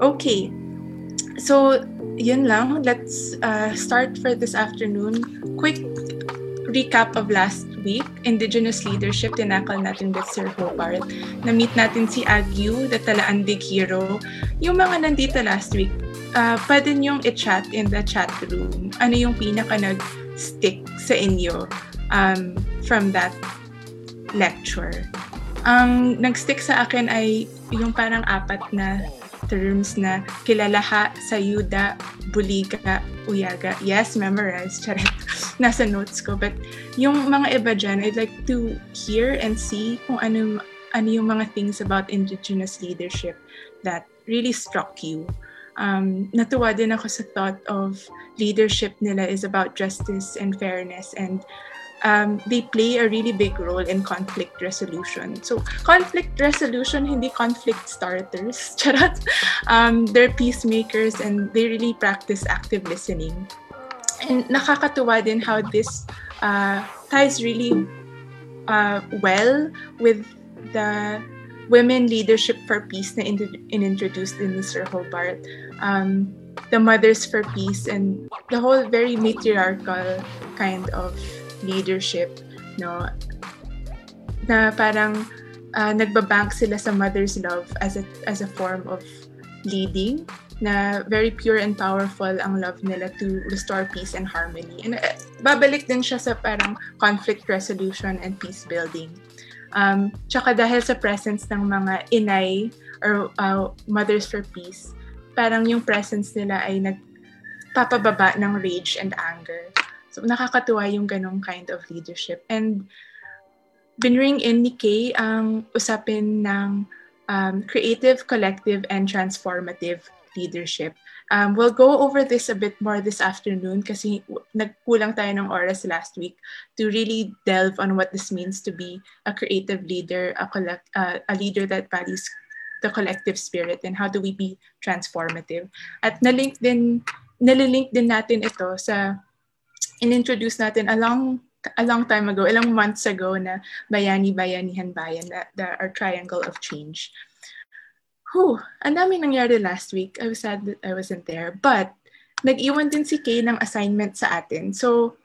Okay. So, yun lang. Let's uh, start for this afternoon. Quick recap of last week. Indigenous leadership, tinakal natin with Sir Hobart. Na-meet natin si Agyu, the Talaandig hero. Yung mga nandito last week, uh, pwede niyong i-chat in the chat room. Ano yung pinaka nag-stick sa inyo um, from that lecture. Ang nag-stick sa akin ay yung parang apat na terms na kilalaha, sayuda, buliga, uyaga. Yes, memorize. Charet. Nasa notes ko. But yung mga iba dyan, I'd like to hear and see kung ano, ano yung mga things about Indigenous leadership that really struck you. Um, natuwa din ako sa thought of leadership nila is about justice and fairness and um, they play a really big role in conflict resolution. So, conflict resolution, hindi conflict starters. Charot. Um, they're peacemakers and they really practice active listening. And nakakatuwa din how this uh, ties really uh, well with the women leadership for peace na in introduced in Mr. Hobart. Um, the mothers for peace and the whole very matriarchal kind of leadership, no? Na parang uh, nagbabank sila sa mother's love as a, as a form of leading na very pure and powerful ang love nila to restore peace and harmony. And uh, babalik din siya sa parang conflict resolution and peace building. Um, tsaka dahil sa presence ng mga inay or uh, mothers for peace, parang yung presence nila ay nagpapababa ng rage and anger. Nakakatuwa yung ganong kind of leadership. And binring in ni Kay ang usapin ng um, creative, collective, and transformative leadership. Um, we'll go over this a bit more this afternoon kasi nagkulang tayo ng oras last week to really delve on what this means to be a creative leader, a, collect, uh, a leader that values the collective spirit and how do we be transformative. At nalink din, nalilink din natin ito sa inintroduce natin a long a long time ago, ilang months ago na Bayani Bayanihan Bayan, the, the, our triangle of change. Whew, ang dami nangyari last week. I was sad that I wasn't there. But, nag-iwan din si Kay ng assignment sa atin. So,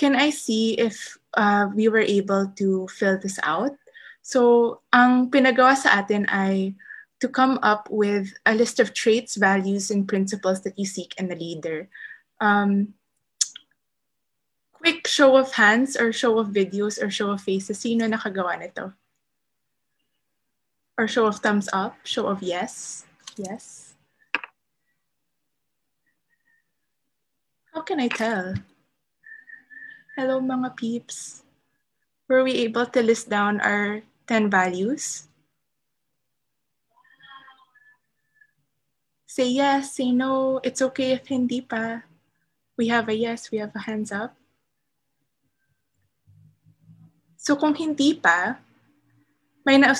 can I see if uh, we were able to fill this out? So, ang pinagawa sa atin ay to come up with a list of traits, values, and principles that you seek in a leader. Um, quick show of hands or show of videos or show of faces, sino nakagawa nito? Or show of thumbs up, show of yes, yes. How can I tell? Hello mga peeps. Were we able to list down our 10 values? Say yes, say no, it's okay if hindi pa. We have a yes, we have a hands up. So kung hindi pa, may na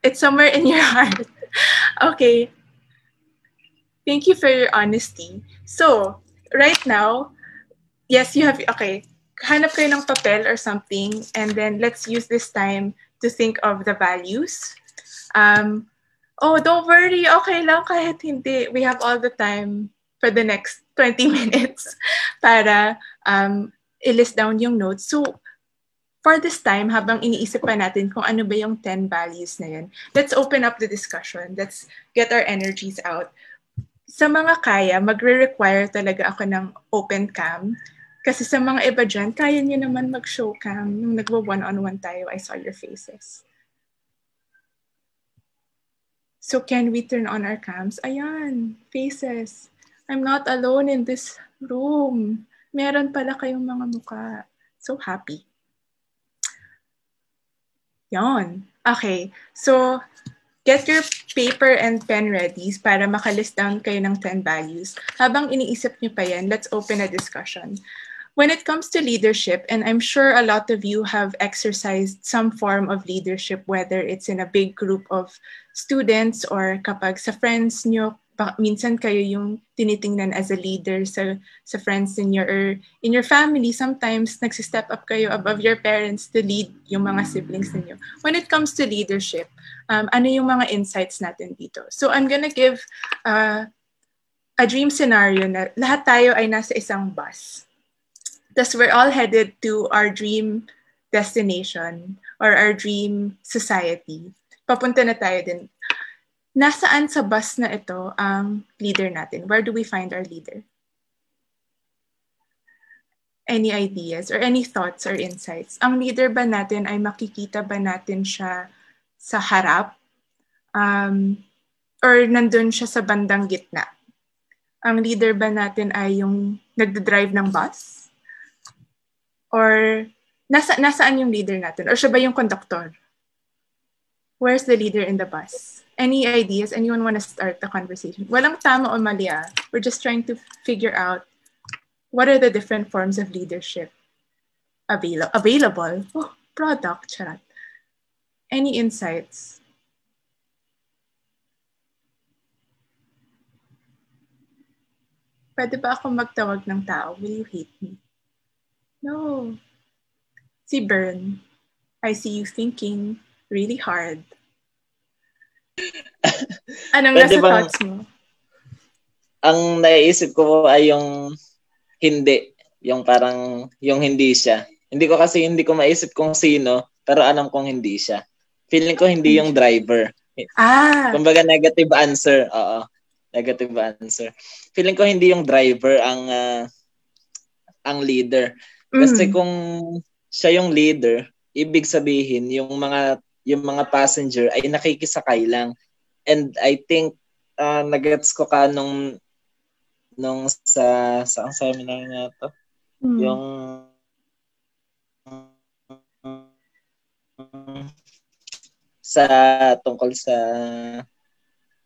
it's somewhere in your heart. okay. Thank you for your honesty. So, right now, yes, you have, okay, hanap kayo ng papel or something, and then let's use this time to think of the values. Um, oh, don't worry, okay lang kahit hindi. We have all the time for the next 20 minutes para um, i-list down yung notes. So, for this time, habang iniisip pa natin kung ano ba yung 10 values na yun, let's open up the discussion. Let's get our energies out. Sa mga kaya, magre-require talaga ako ng open cam. Kasi sa mga iba dyan, kaya nyo naman mag-show cam. Nung nagwa one-on-one tayo, I saw your faces. So can we turn on our cams? Ayan, faces. I'm not alone in this room. Meron pala kayong mga mukha. So happy. Yon. Okay. So, get your paper and pen ready para makalist down kayo ng 10 values. Habang iniisip nyo pa yan, let's open a discussion. When it comes to leadership, and I'm sure a lot of you have exercised some form of leadership, whether it's in a big group of students or kapag sa friends nyo, minsan kayo yung tinitingnan as a leader sa sa friends ninyo or in your family sometimes nagsi-step up kayo above your parents to lead yung mga siblings ninyo. When it comes to leadership um, ano yung mga insights natin dito? So i'm gonna give uh, a dream scenario na lahat tayo ay nasa isang bus. Thus, we're all headed to our dream destination or our dream society. Papunta na tayo din nasaan sa bus na ito ang leader natin? Where do we find our leader? Any ideas or any thoughts or insights? Ang leader ba natin ay makikita ba natin siya sa harap? Um, or nandun siya sa bandang gitna? Ang leader ba natin ay yung nagda-drive ng bus? Or nasa, nasaan yung leader natin? Or siya ba yung conductor? Where's the leader in the bus? Any ideas? Anyone want to start the conversation? Walang tama o mali ah. We're just trying to figure out what are the different forms of leadership avail- available. Oh, product, chat. Any insights? Pwede ba ako magtawag ng tao? Will you hate me? No. Si Bern, I see you thinking really hard. Anong Pwede nasa bang, thoughts mo? Ang naiisip ko ay yung hindi. Yung parang, yung hindi siya. Hindi ko kasi, hindi ko maisip kung sino, pero alam kong hindi siya. Feeling ko hindi yung driver. Ah. Kumbaga negative answer. Oo. Negative answer. Feeling ko hindi yung driver ang uh, ang leader. Kasi mm. kung siya yung leader, ibig sabihin yung mga yung mga passenger ay nakikisakay lang. And I think uh, nagets ko ka nung nung sa sa seminar niya to. Mm. Yung sa tungkol sa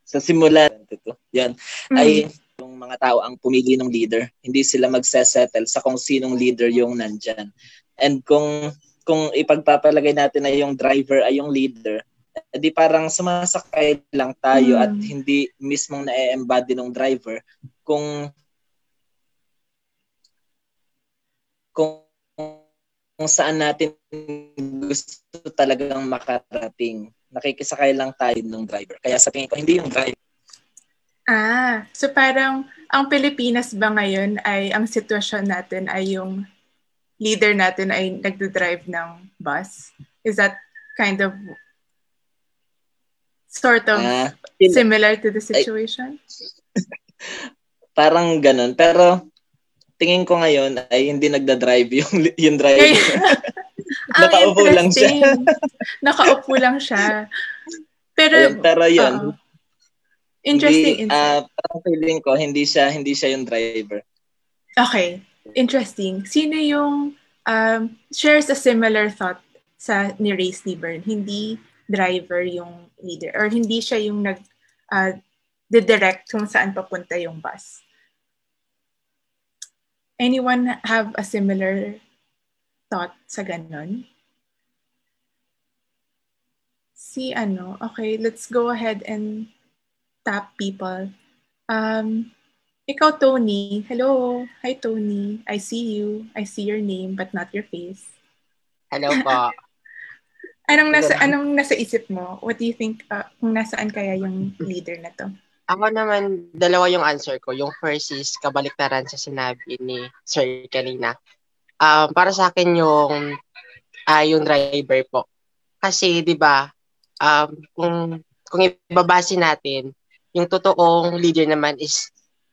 sa simulan ito. Yan. Mm. Ay yung mga tao ang pumili ng leader. Hindi sila magsesettle sa kung sinong leader yung nandyan. And kung kung ipagpapalagay natin na yung driver ay yung leader, di parang sumasakay lang tayo mm. at hindi mismong na-embody ng driver kung kung, kung saan natin gusto talagang makarating. Nakikisakay lang tayo ng driver. Kaya sa tingin ko, hindi yung driver. Ah, so parang ang Pilipinas ba ngayon ay ang sitwasyon natin ay yung leader natin ay nagdo-drive ng bus? Is that kind of sort of uh, similar to the situation? Ay, parang ganun. Pero tingin ko ngayon ay hindi nagda-drive yung yung driver. Nakaupo lang siya. Nakaupo lang siya. Pero Ayun, pero yun. Uh, interesting. Hindi, uh, parang feeling ko hindi siya hindi siya yung driver. Okay. Interesting. Sino yung um, shares a similar thought sa ni Race ni Bern? Hindi driver yung leader or hindi siya yung nag uh, direct kung saan papunta yung bus. Anyone have a similar thought sa ganon? Si ano, okay, let's go ahead and tap people. Um, ikaw, Tony. Hello. Hi, Tony. I see you. I see your name but not your face. Hello po. anong nasa anong nasa isip mo? What do you think uh, kung nasaan kaya yung leader na to? Ako naman, dalawa yung answer ko. Yung first is kabaliktaran sa sinabi ni Sir kanina. Um, para sa akin yung uh, yung driver po. Kasi 'di ba, um, kung kung ibabase natin, yung totoong leader naman is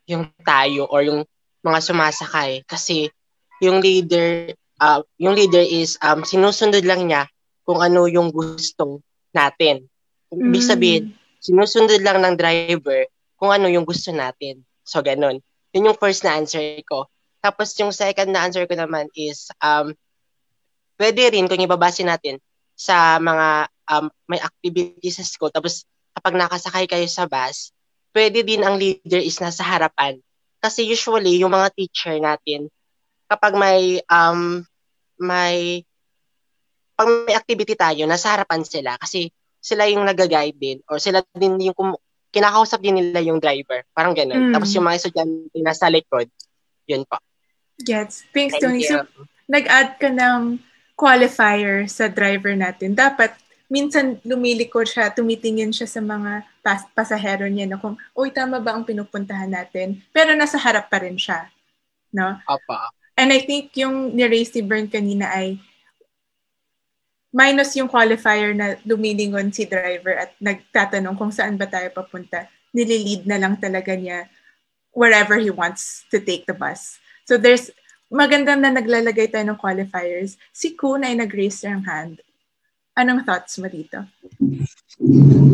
yung tayo or yung mga sumasakay kasi yung leader uh, yung leader is um sinusunod lang niya kung ano yung gusto natin. Mm. Ibig sabihin, sinusunod lang ng driver kung ano yung gusto natin. So, ganun. Yun yung first na answer ko. Tapos, yung second na answer ko naman is, um, pwede rin kung ibabase natin sa mga um, may activities sa school. Tapos, kapag nakasakay kayo sa bus, pwede din ang leader is nasa harapan. Kasi usually, yung mga teacher natin, kapag may, um, may, pag may activity tayo, nasa harapan sila. Kasi sila yung nag-guide din or sila din yung kum- kinakausap din nila yung driver. Parang ganun. Mm. Tapos yung mga estudyante nasa likod, yun pa. Gets. Thanks, Thank Tony. So, you. nag-add ka ng qualifier sa driver natin. Dapat, minsan lumilikod siya, tumitingin siya sa mga pas- pasahero niya na kung, uy, tama ba ang pinupuntahan natin? Pero nasa harap pa rin siya. No? Apa. And I think yung ni-raise ni Bern kanina ay minus yung qualifier na lumilingon si driver at nagtatanong kung saan ba tayo papunta. Nililid na lang talaga niya wherever he wants to take the bus. So there's, maganda na naglalagay tayo ng qualifiers. Si Kun ay nag-raise ng hand. Anong thoughts mo dito?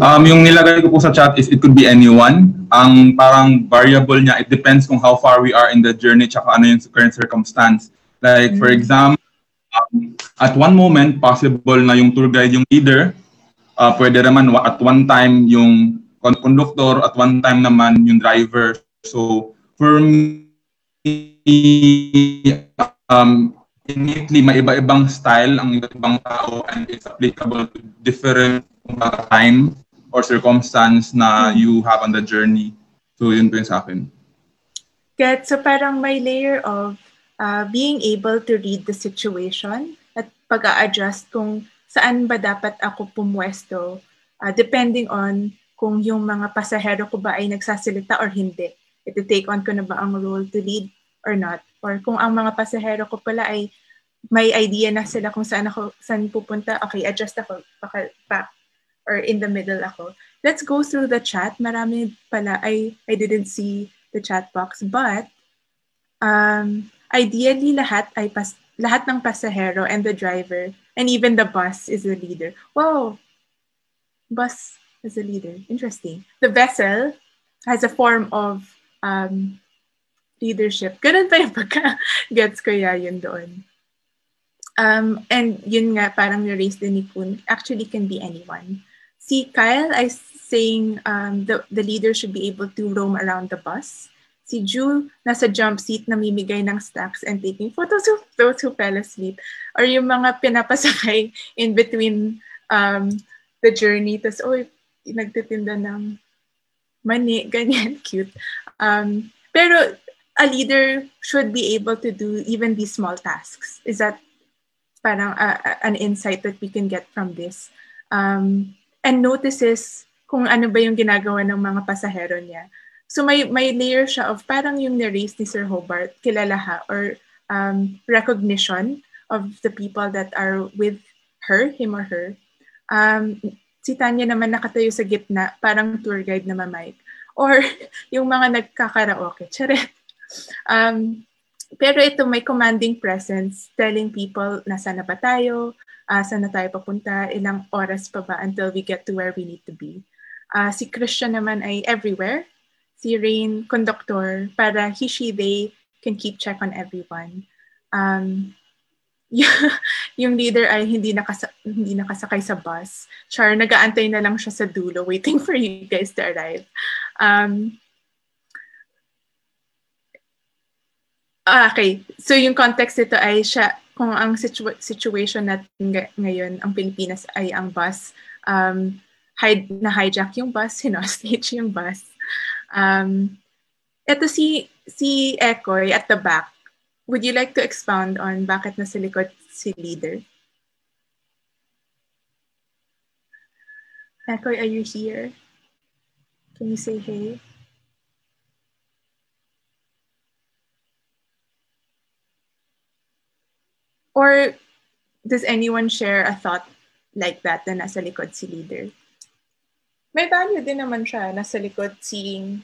Um, yung nilagay ko po sa chat is it could be anyone. Ang parang variable niya, it depends kung how far we are in the journey tsaka ano yung current circumstance. Like, for Mm. example, um, at one moment, possible na yung tour guide yung leader. Uh, pwede naman at one time yung con- conductor, at one time naman yung driver. So, for me, um, innately, may iba-ibang style ang iba't ibang tao and it's applicable to different uh, time or circumstance na you have on the journey. So, yun po yung sa akin. Get, so parang may layer of uh, being able to read the situation at pag adjust kung saan ba dapat ako pumwesto uh, depending on kung yung mga pasahero ko ba ay nagsasalita or hindi. Ito take on ko na ba ang role to lead or not. Or kung ang mga pasahero ko pala ay may idea na sila kung saan ako saan pupunta, okay, adjust ako baka back or in the middle ako. Let's go through the chat. Marami pala I I didn't see the chat box but um ideally lahat ay pas lahat ng pasahero and the driver and even the bus is the leader. Wow. Bus is the leader. Interesting. The vessel has a form of um leadership. Ganun pa yung pagka-gets ko ya yun doon. Um, and yun nga, parang ni-raise din ni Kun, actually can be anyone. Si Kyle ay saying um, the, the leader should be able to roam around the bus. Si Ju, nasa jump seat, namimigay ng snacks and taking photos of those who fell asleep. Or yung mga pinapasakay in between um, the journey. Tapos, oh, nagtitinda ng mani, ganyan, cute. Um, pero a leader should be able to do even these small tasks. Is that parang uh, an insight that we can get from this? Um, and notices kung ano ba yung ginagawa ng mga pasahero niya. So may may layer siya of parang yung na-raise ni Sir Hobart, kilala ha, or um, recognition of the people that are with her, him or her. Um, si Tanya naman nakatayo sa gitna, parang tour guide na mamike. Or yung mga nagkakaraoke. Charet. Um, pero ito may commanding presence telling people nasaan na ba tayo, uh, saan na tayo papunta, ilang oras pa ba until we get to where we need to be. Uh, si Christian naman ay everywhere. Si Rain, conductor, para he, she, they can keep check on everyone. Um, yung leader ay hindi nakasa hindi nakasakay sa bus. Char, nagaantay na lang siya sa dulo waiting for you guys to arrive. Um, Ah, okay. So yung context ito ay siya, kung ang situa- situation natin ng- ngayon, ang Pilipinas ay ang bus, um, hide, na hijack yung bus, hinostage yung bus. Um, ito si, si Ekoy at the back. Would you like to expound on bakit nasa likod si leader? Ekoy, are you here? Can you say hey? Or does anyone share a thought like that na nasa likod si leader? May value din naman siya, nasa likod seeing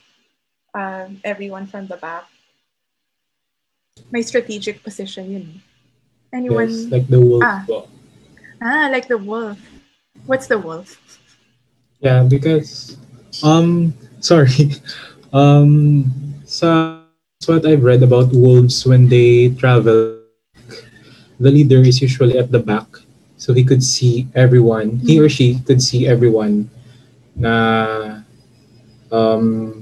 um, everyone from the back. May strategic position yun. Anyone? Yes, like the wolf. Ah. Ah, like the wolf. What's the wolf? Yeah, because um sorry. Um so what I've read about wolves when they travel the leader is usually at the back. So he could see everyone he or she could see everyone na um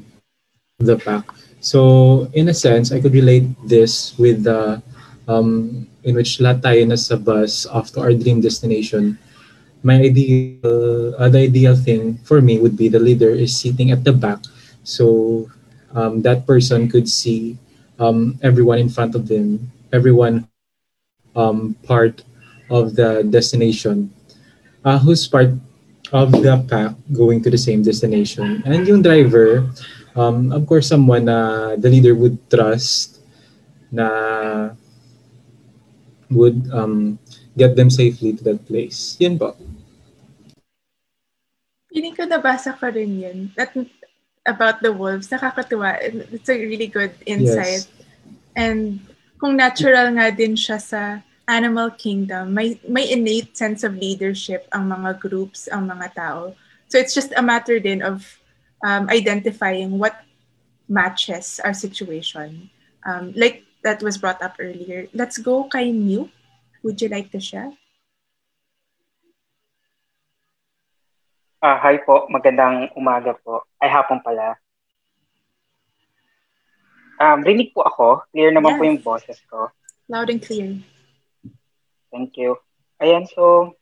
the pack so in a sense i could relate this with the um in which lahat tayo nasa bus off to our dream destination. My ideal, uh, the ideal thing for me would be the leader is sitting at the back, so um, that person could see um, everyone in front of them, everyone um, part of the destination, uh, who's part of the pack going to the same destination. And yung driver, um, of course, someone na the leader would trust na would um, get them safely to that place. Yan po. Feeling ko nabasa ko rin yun. That, about the wolves. Nakakatuwa. It's a really good insight. Yes. And kung natural nga din siya sa animal kingdom, may, may innate sense of leadership ang mga groups, ang mga tao. So it's just a matter din of um, identifying what matches our situation. Um, like that was brought up earlier. Let's go kay Mew. Would you like to share? Ah, hi po, magandang umaga po. Ay, hapon pala. Um, rinig po ako. Clear naman po Yes. yung boses ko. Loud and clear. Thank you. Ayan, so,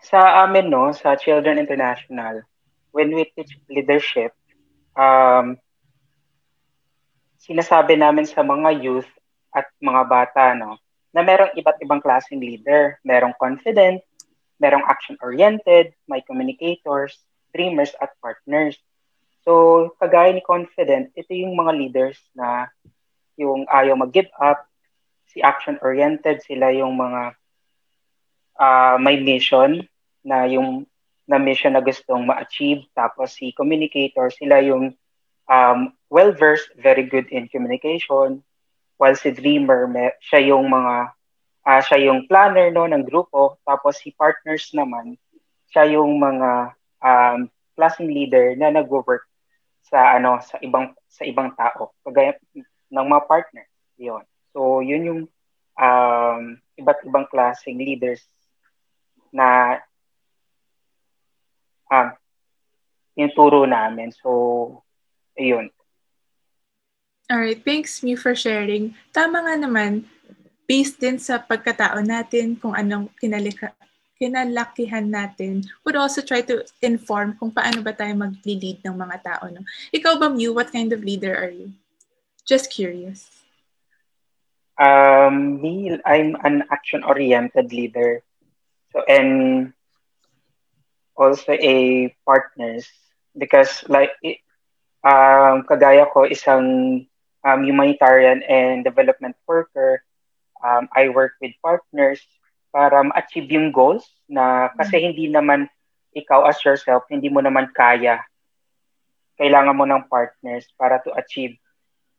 sa amin, no, sa Children International, when we teach leadership, um, sinasabi namin sa mga youth at mga bata, no, na merong iba't ibang klaseng leader. Merong confident, merong action-oriented, may communicators, dreamers, at partners. So, kagaya ni confident, ito yung mga leaders na yung ayaw mag-give up, si action-oriented, sila yung mga ah, may mission na yung na mission na gustong ma-achieve. Tapos si communicator, sila yung um, well-versed, very good in communication. While si dreamer, may, siya yung mga ah, siya yung planner no ng grupo. Tapos si partners naman, siya yung mga um, klaseng leader na nagwo-work sa ano sa ibang sa ibang tao kagaya ng mga partner yon so yun yung um, iba't ibang klaseng leaders na um, yung turo namin so ayun Alright, thanks me for sharing. Tama nga naman, based din sa pagkatao natin, kung anong kinalika, kinalakihan natin, would also try to inform kung paano ba tayo mag-lead ng mga tao. No? Ikaw ba, Mew, what kind of leader are you? Just curious. Um, me, I'm an action-oriented leader. So, and also a partners because like, it, um, kagaya ko, isang um, humanitarian and development worker, um, I work with partners para ma-achieve yung goals na kasi hindi naman ikaw as yourself, hindi mo naman kaya. Kailangan mo ng partners para to achieve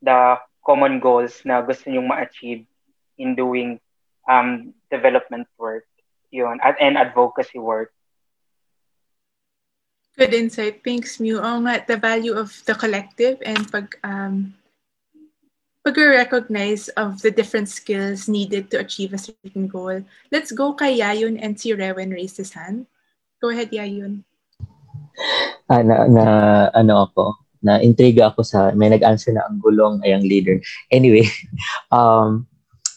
the common goals na gusto nyong ma-achieve in doing um, development work yun, at, and advocacy work. Good insight. Thanks, Mew. Oo nga, the value of the collective and pag, um, pag-recognize of the different skills needed to achieve a certain goal. Let's go kay Yayun and si Rewen raised his hand. Go ahead, Yayun. Ah, na, na ano ako, na intriga ako sa may nag-answer na ang gulong ay ang leader. Anyway, um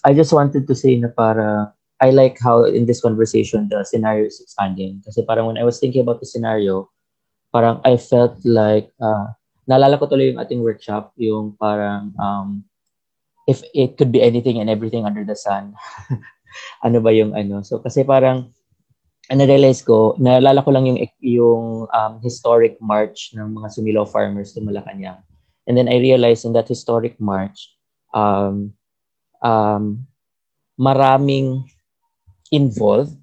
I just wanted to say na para I like how in this conversation the scenario is expanding kasi parang when I was thinking about the scenario, parang I felt like uh, naalala ko tuloy yung ating workshop, yung parang um if it could be anything and everything under the sun. ano ba yung ano? So kasi parang na-realize ko, naalala ko lang yung yung um, historic march ng mga Sumilaw farmers to Malacanang. And then I realized in that historic march, um, um, maraming involved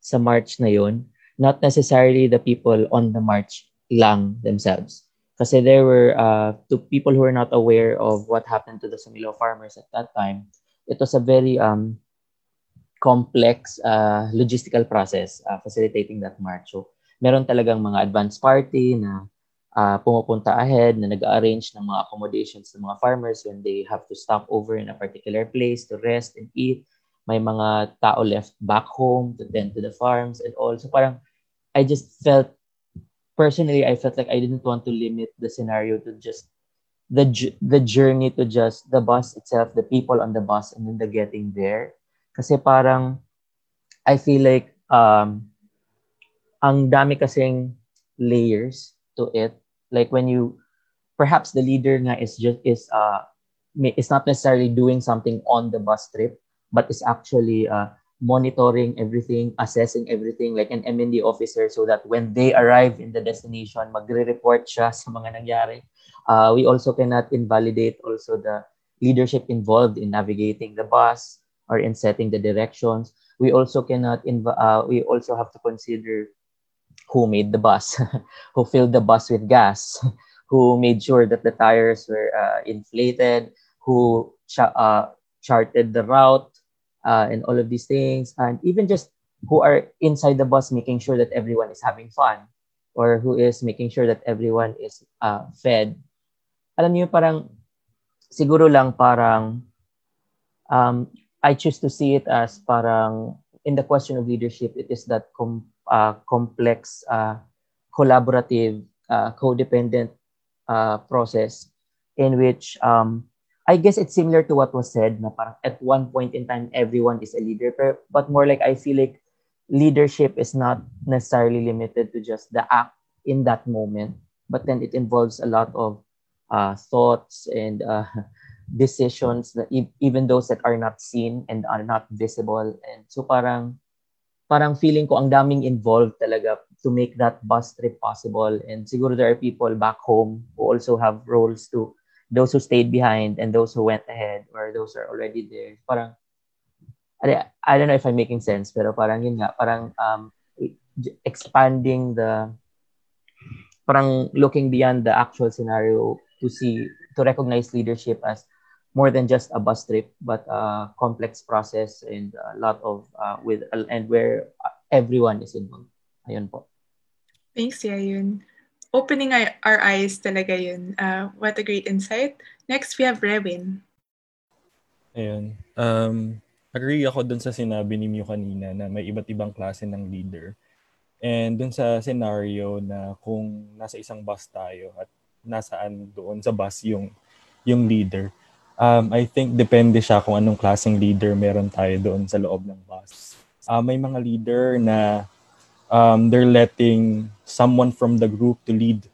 sa march na yun, not necessarily the people on the march lang themselves. Kasi there were, uh, to people who were not aware of what happened to the Sumilaw farmers at that time, it was a very um, complex uh, logistical process uh, facilitating that march. So, meron talagang mga advance party na uh, pumupunta ahead, na nag-arrange ng mga accommodations ng mga farmers when they have to stop over in a particular place to rest and eat. May mga tao left back home to tend to the farms and all. So parang I just felt, personally, I felt like I didn't want to limit the scenario to just the the journey to just the bus itself, the people on the bus, and then the getting there. Kasi parang I feel like um, ang dami kasing layers to it. Like when you, perhaps the leader nga is just, is, uh, is not necessarily doing something on the bus trip, but is actually uh, monitoring everything, assessing everything like an MND officer so that when they arrive in the destination, magre-report siya sa mga nangyari. Uh, we also cannot invalidate also the leadership involved in navigating the bus or in setting the directions. We also cannot, inv- uh, we also have to consider who made the bus, who filled the bus with gas, who made sure that the tires were uh, inflated, who cha- uh, charted the route, uh, and all of these things, and even just who are inside the bus making sure that everyone is having fun, or who is making sure that everyone is uh, fed. Alam niyo, parang siguro lang parang um, I choose to see it as parang in the question of leadership, it is that com- uh, complex, uh, collaborative, uh, codependent uh, process in which um, I guess it's similar to what was said na parang at one point in time everyone is a leader. But, but more like I feel like leadership is not necessarily limited to just the act in that moment. But then it involves a lot of uh, thoughts and uh, decisions that e- even those that are not seen and are not visible. And so parang parang feeling ko ang daming involved talaga to make that bus trip possible. And siguro there are people back home who also have roles to those who stayed behind and those who went ahead or those who are already there. Parang, I, don't know if I'm making sense, pero parang yun nga, parang um, expanding the, parang looking beyond the actual scenario to see, to recognize leadership as more than just a bus trip, but a complex process and a lot of, uh, with, and where everyone is involved. Ayun po. Thanks, Yayun. Opening our, eyes talaga yun. Uh, what a great insight. Next, we have Rewin. Ayun. Um, agree ako dun sa sinabi ni Mew kanina na may iba't ibang klase ng leader. And dun sa scenario na kung nasa isang bus tayo at nasaan doon sa bus yung yung leader. Um, I think depende siya kung anong klaseng leader meron tayo doon sa loob ng bus. Uh, may mga leader na um, they're letting someone from the group to lead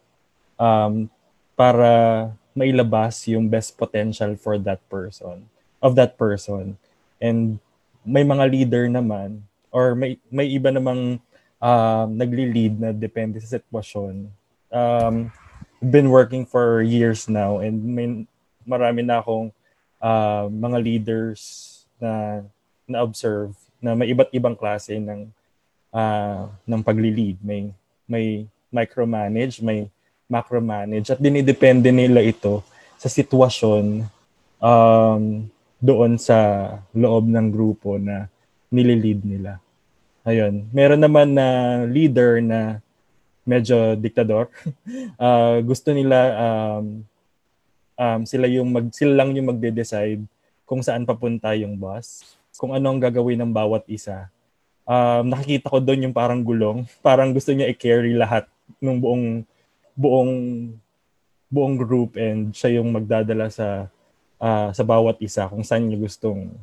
um, para mailabas yung best potential for that person, of that person. And may mga leader naman, or may, may iba namang uh, nagli-lead na depende sa sitwasyon. Um, been working for years now and may, marami na akong uh, mga leaders na na-observe na may iba't ibang klase ng uh, ng pagli-lead. May may micromanage, may macromanage at dinidepende nila ito sa sitwasyon um, doon sa loob ng grupo na nililid nila. Ayun. Meron naman na leader na medyo diktador. uh, gusto nila um, um, sila yung mag sila lang yung magde-decide kung saan papunta yung bus, kung ano ang gagawin ng bawat isa um, nakikita ko doon yung parang gulong. Parang gusto niya i-carry lahat ng buong buong buong group and siya yung magdadala sa uh, sa bawat isa kung saan niya gustong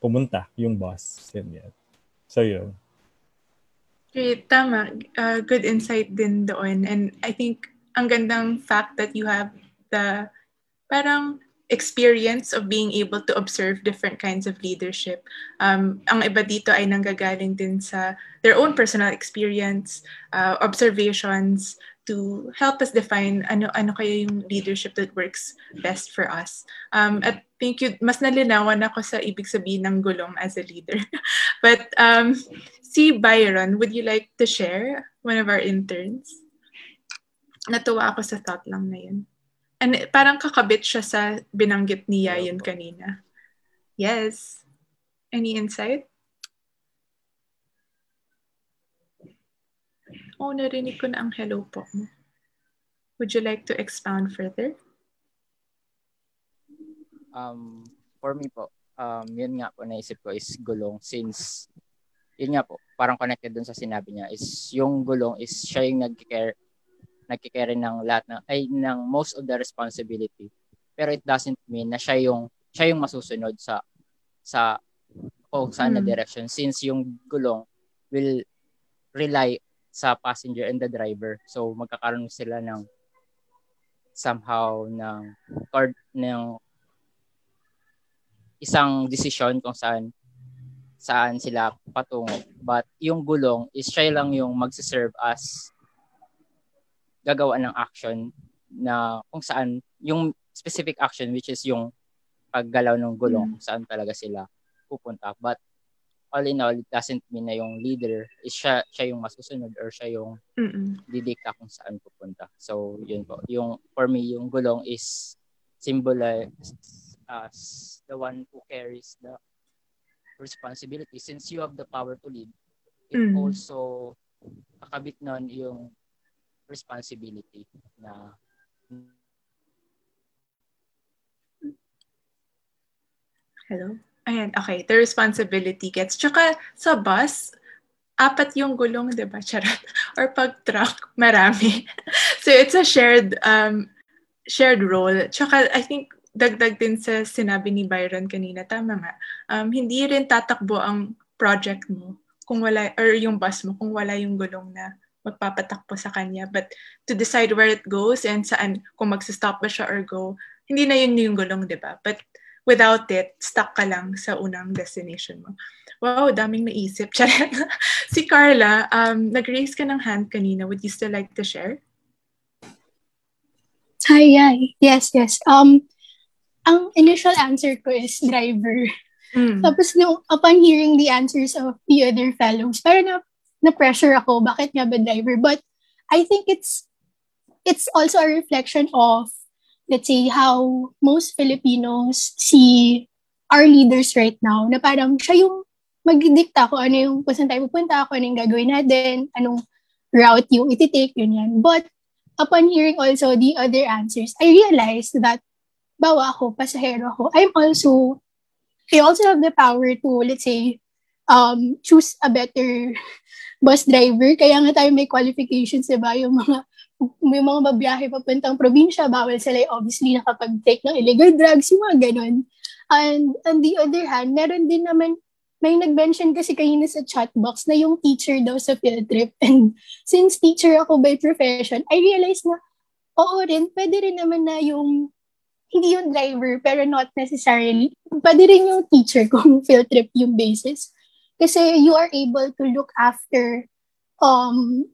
pumunta yung boss. Ganyan. So, yun. Great. Tama. Uh, good insight din doon. And I think ang gandang fact that you have the parang experience of being able to observe different kinds of leadership. Um, ang iba dito ay nanggagaling din sa their own personal experience, uh, observations, to help us define ano ano kaya yung leadership that works best for us. Um, at thank you, mas nalinawan ako sa ibig sabihin ng gulong as a leader. But um, si Byron, would you like to share one of our interns? Natuwa ako sa thought lang na yun. And parang kakabit siya sa binanggit ni Yayon kanina. Yes. Any insight? Oh, narinig ko na ang hello po mo. Would you like to expound further? Um, for me po, um, yun nga po naisip ko is gulong since yun nga po, parang connected dun sa sinabi niya is yung gulong is siya yung nag-care nagkikerry ng lahat ng ay ng most of the responsibility. Pero it doesn't mean na siya yung siya yung masusunod sa sa o saan na hmm. direction since yung gulong will rely sa passenger and the driver. So magkakaroon sila ng somehow ng card ng isang desisyon kung saan saan sila patungo. But yung gulong is siya lang yung magsiserve as gagawa ng action na kung saan yung specific action which is yung paggalaw ng gulong kung saan talaga sila pupunta. But all in all, it doesn't mean na yung leader is siya, siya yung masusunod or siya yung Mm-mm. didikta kung saan pupunta. So, yun po. Yung, for me, yung gulong is symbolized as the one who carries the responsibility. Since you have the power to lead, it Mm. also kakabit nun yung responsibility na Hello? Ayan, okay. The responsibility gets. Tsaka sa bus, apat yung gulong, di ba? Charot. Or pag truck, marami. so it's a shared um, shared role. Tsaka I think dagdag din sa sinabi ni Byron kanina, tama nga. Um, hindi rin tatakbo ang project mo kung wala, or yung bus mo kung wala yung gulong na magpapatakbo sa kanya. But to decide where it goes and saan, kung magsistop ba siya or go, hindi na yun yung gulong, di ba? But without it, stuck ka lang sa unang destination mo. Wow, daming naisip. Charot. si Carla, um, nag-raise ka ng hand kanina. Would you still like to share? Hi, hi. Yes, yes. Um, ang initial answer ko is driver. Mm. Tapos nung upon hearing the answers of the other fellows, parang na, na-pressure ako, bakit nga ba driver? But I think it's it's also a reflection of let's say how most Filipinos see our leaders right now na parang siya yung magdidikta ko ano yung kung saan tayo pupunta, kung ano yung gagawin natin, anong route yung iti-take, yun yan. But upon hearing also the other answers, I realized that bawa ako, pasahero ako, I'm also I also have the power to, let's say, um, choose a better bus driver. Kaya nga tayo may qualifications, diba? Yung mga, yung mga babiyahe papuntang probinsya, bawal sila obviously nakapag-take ng illegal drugs, yung mga ganun. And on the other hand, meron din naman, may nag-mention kasi kanina sa chat box na yung teacher daw sa field trip. And since teacher ako by profession, I realized na, oo rin, pwede rin naman na yung hindi yung driver, pero not necessarily. Pwede rin yung teacher kung field trip yung basis. Kasi you are able to look after um,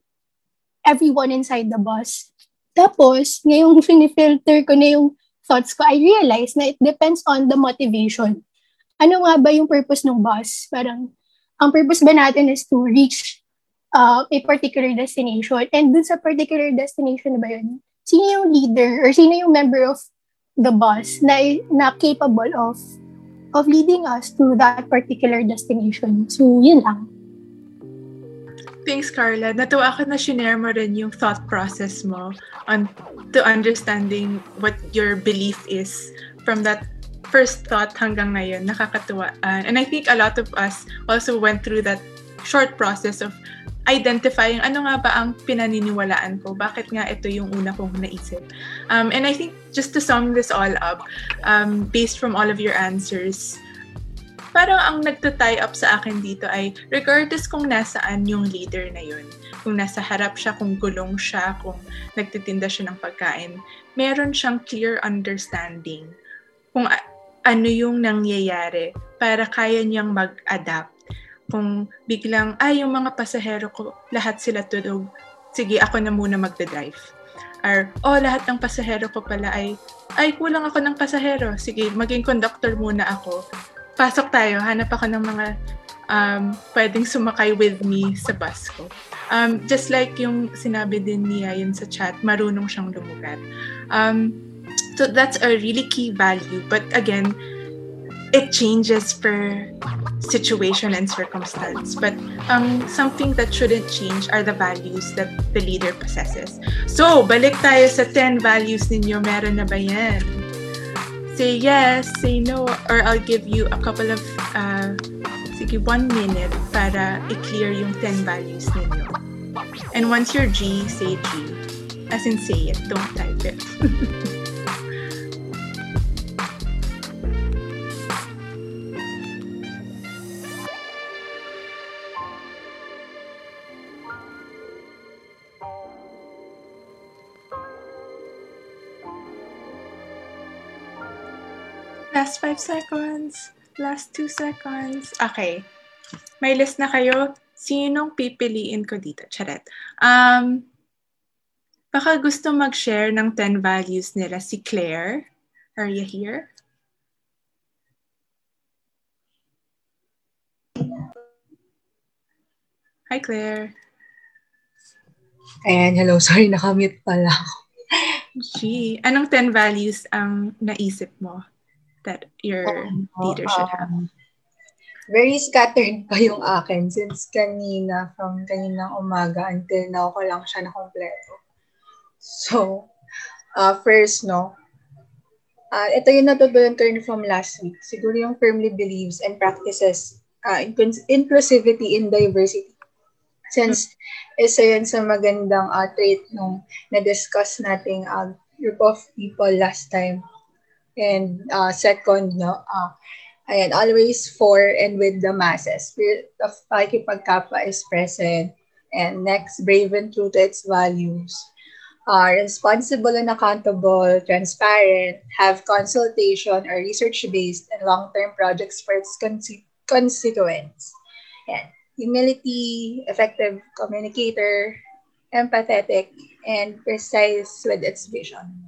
everyone inside the bus. Tapos, ngayong finifilter ko na yung thoughts ko, I realized na it depends on the motivation. Ano nga ba yung purpose ng bus? Parang, ang purpose ba natin is to reach uh, a particular destination. And dun sa particular destination na ba yun, sino yung leader or sino yung member of the bus na, na capable of of leading us to that particular destination. So, yun lang. Thanks, Carla. Natuwa ako na shinare mo rin yung thought process mo on to understanding what your belief is from that first thought hanggang ngayon. Nakakatuwa. Uh, and I think a lot of us also went through that short process of identifying ano nga ba ang pinaniniwalaan ko, bakit nga ito yung una kong naisip. Um, and I think just to sum this all up, um, based from all of your answers, parang ang nagta-tie up sa akin dito ay regardless kung nasaan yung leader na yun, kung nasa harap siya, kung gulong siya, kung nagtitinda siya ng pagkain, meron siyang clear understanding kung a- ano yung nangyayari para kaya niyang mag-adapt kung biglang, ay, yung mga pasahero ko, lahat sila tulog. Sige, ako na muna magda-drive. Or, oh, lahat ng pasahero ko pala ay, ay, kulang ako ng pasahero. Sige, maging conductor muna ako. Pasok tayo, hanap ako ng mga um, pwedeng sumakay with me sa bus ko. Um, just like yung sinabi din niya yun sa chat, marunong siyang lumugat. Um, so that's a really key value. But again, it changes per situation and circumstance. But um, something that shouldn't change are the values that the leader possesses. So, balik tayo sa 10 values ninyo. Meron na ba yan? Say yes, say no, or I'll give you a couple of, uh, sige, one minute para i-clear yung 10 values ninyo. And once you're G, say G. As in say it, don't type it. Last five seconds. Last two seconds. Okay. May list na kayo. Sinong pipiliin ko dito? Charet. Um, baka gusto mag-share ng 10 values nila si Claire. Are you here? Hi, Claire. Ayan, hello. Sorry, nakamute pala ako. Gee, anong 10 values ang naisip mo that your leader should have? Um, very scattered pa yung akin since kanina, from kanina umaga until now ko lang siya na kompleto. So, uh, first, no, uh, ito yung natutunan ko rin from last week. Siguro yung firmly believes and practices uh, inclusivity in diversity. Since isa yun sa magandang uh, trait nung na-discuss nating uh, group of people last time. And uh, second, no, uh, ayan, always for and with the masses. Spirit of pakikipagkapa is present. And next, brave and true to its values. Uh, responsible and accountable, transparent, have consultation or research-based and long-term projects for its con- constituents. Yan humility, effective communicator, empathetic, and precise with its vision.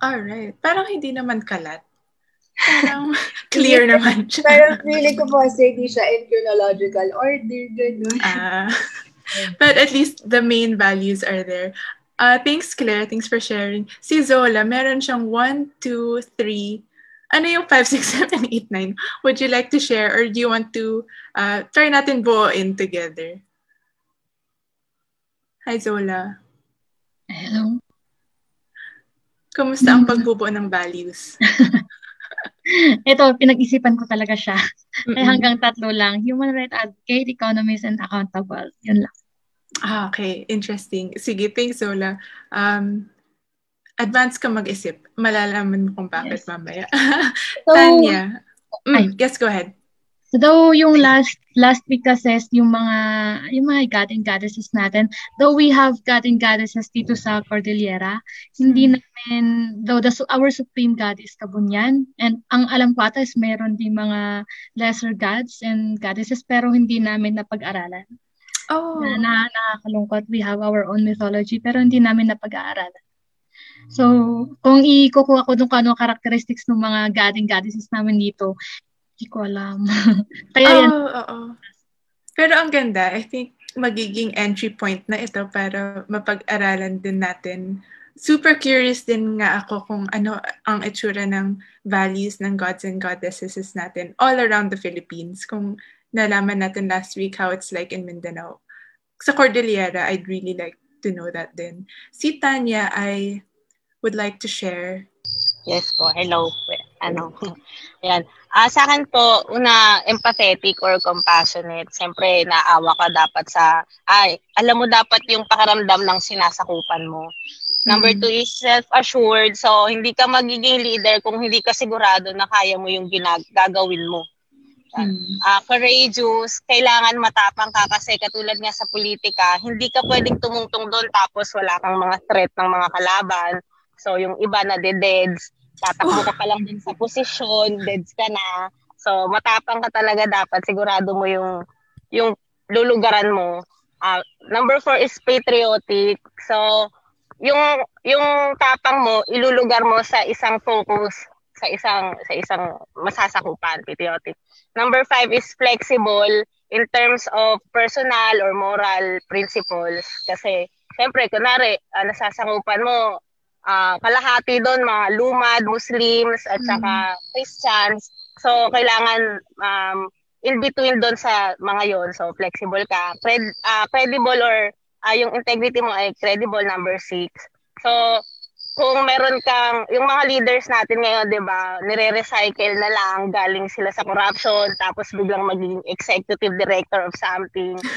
Alright. Parang hindi naman kalat. Parang clear naman siya. Parang feeling ko po kasi hindi siya in chronological order. Ganun. Ah. but at least the main values are there. Uh, thanks, Claire. Thanks for sharing. Si Zola, meron siyang 1, 2, 3, ano yung 5, 6, 7, 8, 9? Would you like to share or do you want to uh, try natin buuin together? Hi, Zola. Hello. Kumusta ang pagbubuo ng values? Ito, pinag-isipan ko talaga siya. Kaya hanggang tatlo lang. Human rights advocate, economist, and accountable. Yun lang. Ah, okay. Interesting. Sige, thanks, Zola. Um, advance ka mag-isip. Malalaman mo kung bakit yes. mamaya. so, Tanya. Mm, ay, yes, go ahead. So though yung last last week kasi yung mga yung mga god and goddesses natin, though we have god and goddesses dito sa Cordillera, hindi mm. namin though the our supreme god is Kabunyan and ang alam ko ata is meron din mga lesser gods and goddesses pero hindi namin napag-aralan. Oh. Na, na nakakalungkot. We have our own mythology pero hindi namin napag-aaralan. So, kung ikukuha ko nung ano characteristics ng mga god and goddesses namin dito, hindi ko alam. Kaya oh, yan. Oo, oo. Pero ang ganda, I think magiging entry point na ito para mapag-aralan din natin. Super curious din nga ako kung ano ang itsura ng values ng gods and goddesses natin all around the Philippines. Kung nalaman natin last week how it's like in Mindanao. Sa Cordillera, I'd really like to know that din. Si Tanya ay would like to share? Yes po. Hello. Ano? Ayan. Uh, sa akin po, una, empathetic or compassionate. Siyempre, naawa ka dapat sa, ay, alam mo dapat yung pakaramdam ng sinasakupan mo. Number mm-hmm. two is self-assured. So, hindi ka magiging leader kung hindi ka sigurado na kaya mo yung ginag- gagawin mo. Mm. Uh, courageous, kailangan matapang ka kasi katulad nga sa politika, hindi ka pwedeng tumungtong doon tapos wala kang mga threat ng mga kalaban So, yung iba na de-deads, tatakbo ka pa lang din sa posisyon, deads ka na. So, matapang ka talaga dapat. Sigurado mo yung, yung lulugaran mo. Uh, number four is patriotic. So, yung yung tapang mo ilulugar mo sa isang focus sa isang sa isang masasakupan patriotic number five is flexible in terms of personal or moral principles kasi syempre kunari uh, nasasakupan mo uh, kalahati doon mga lumad, Muslims at saka mm. Christians. So kailangan um, in between doon sa mga yon so flexible ka. Cred, uh, credible or uh, yung integrity mo ay credible number six. So kung meron kang yung mga leaders natin ngayon 'di ba nire-recycle na lang galing sila sa corruption tapos biglang magiging executive director of something.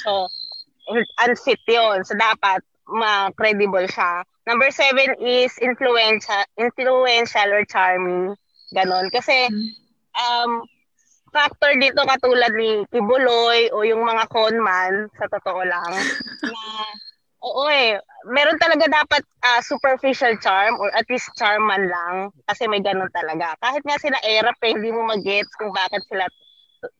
So unfit yon so dapat ma-credible siya Number seven is influential, influential or charming. Ganon. Kasi, um, factor dito katulad ni Kibuloy o yung mga conman, sa totoo lang, na Oo eh. Meron talaga dapat uh, superficial charm or at least charm man lang kasi may ganun talaga. Kahit nga sila Erap eh, hindi mo mag-gets kung bakit sila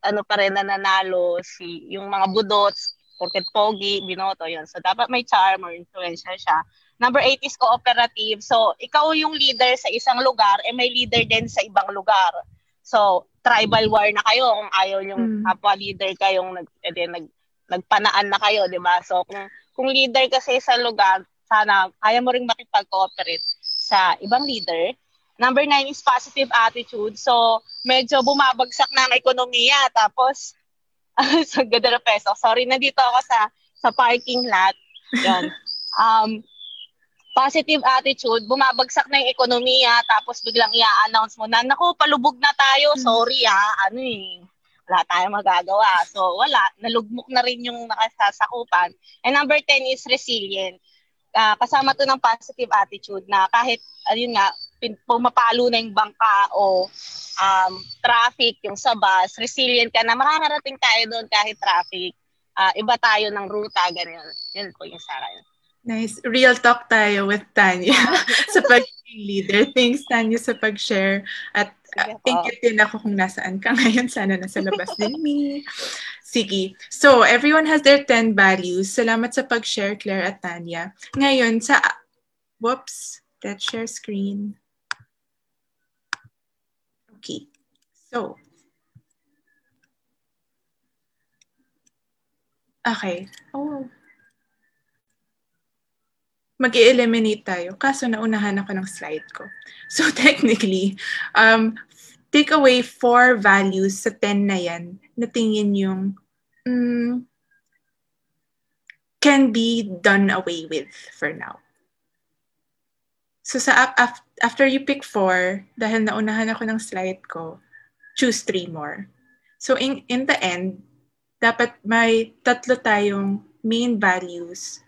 ano pa rin nananalo si yung mga budots porket pogi, binoto yun. So dapat may charm or influencer siya. Number eight is cooperative. So ikaw yung leader sa isang lugar, eh may leader din sa ibang lugar. So tribal war na kayo kung ayaw yung mm. kapwa leader kayong nag, eh, nag nagpanaan na kayo, di ba? So kung kung leader kasi sa lugar, sana kaya mo ring makipag-cooperate sa ibang leader. Number nine is positive attitude. So, medyo bumabagsak na ang ekonomiya. Tapos, sa so, ganda na peso. Sorry, nandito ako sa sa parking lot. Yan. Um, positive attitude, bumabagsak na yung ekonomiya, tapos biglang i-announce mo na, naku, palubog na tayo, hmm. sorry ah, ano eh, wala tayong magagawa. So, wala. Nalugmok na rin yung nakasasakupan. And number 10 is resilient. Uh, kasama to ng positive attitude na kahit, ayun nga, pumapalo na yung bangka o um, traffic, yung sa bus, resilient ka na makakarating tayo doon kahit traffic. Uh, iba tayo ng ruta, ganyan. Yun po yung sa akin. Nice. Real talk tayo with Tanya sa pagiging leader. Thanks, Tanya, sa pag-share. At uh, thank you din ako kung nasaan ka ngayon. Sana nasa labas din me. Sige. So, everyone has their 10 values. Salamat sa pag-share, Claire at Tanya. Ngayon, sa... Whoops. Let's share screen. Okay. So, Okay. Oh, mag eliminate tayo. Kaso naunahan ako ng slide ko. So technically, um, take away four values sa 10 na yan na tingin yung mm, can be done away with for now. So sa af- after you pick four, dahil naunahan ako ng slide ko, choose three more. So in, in the end, dapat may tatlo tayong main values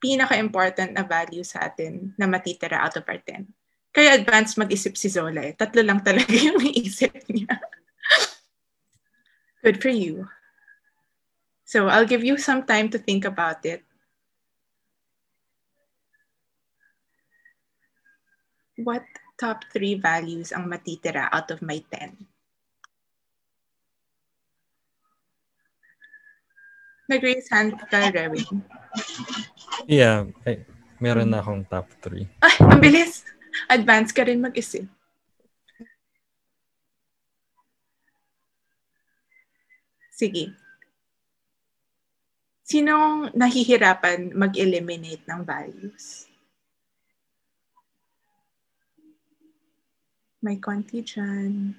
pinaka-important na value sa atin na matitira out of our 10. Kaya advanced mag-isip si Zola eh. Tatlo lang talaga yung naisip niya. Good for you. So I'll give you some time to think about it. What top three values ang matitira out of my 10? Nag-raise hand ka. Yeah, ay, meron na akong top 3. Ay, ang bilis. Advance ka rin mag-isip. Sige. Sinong nahihirapan mag-eliminate ng values? May konti dyan.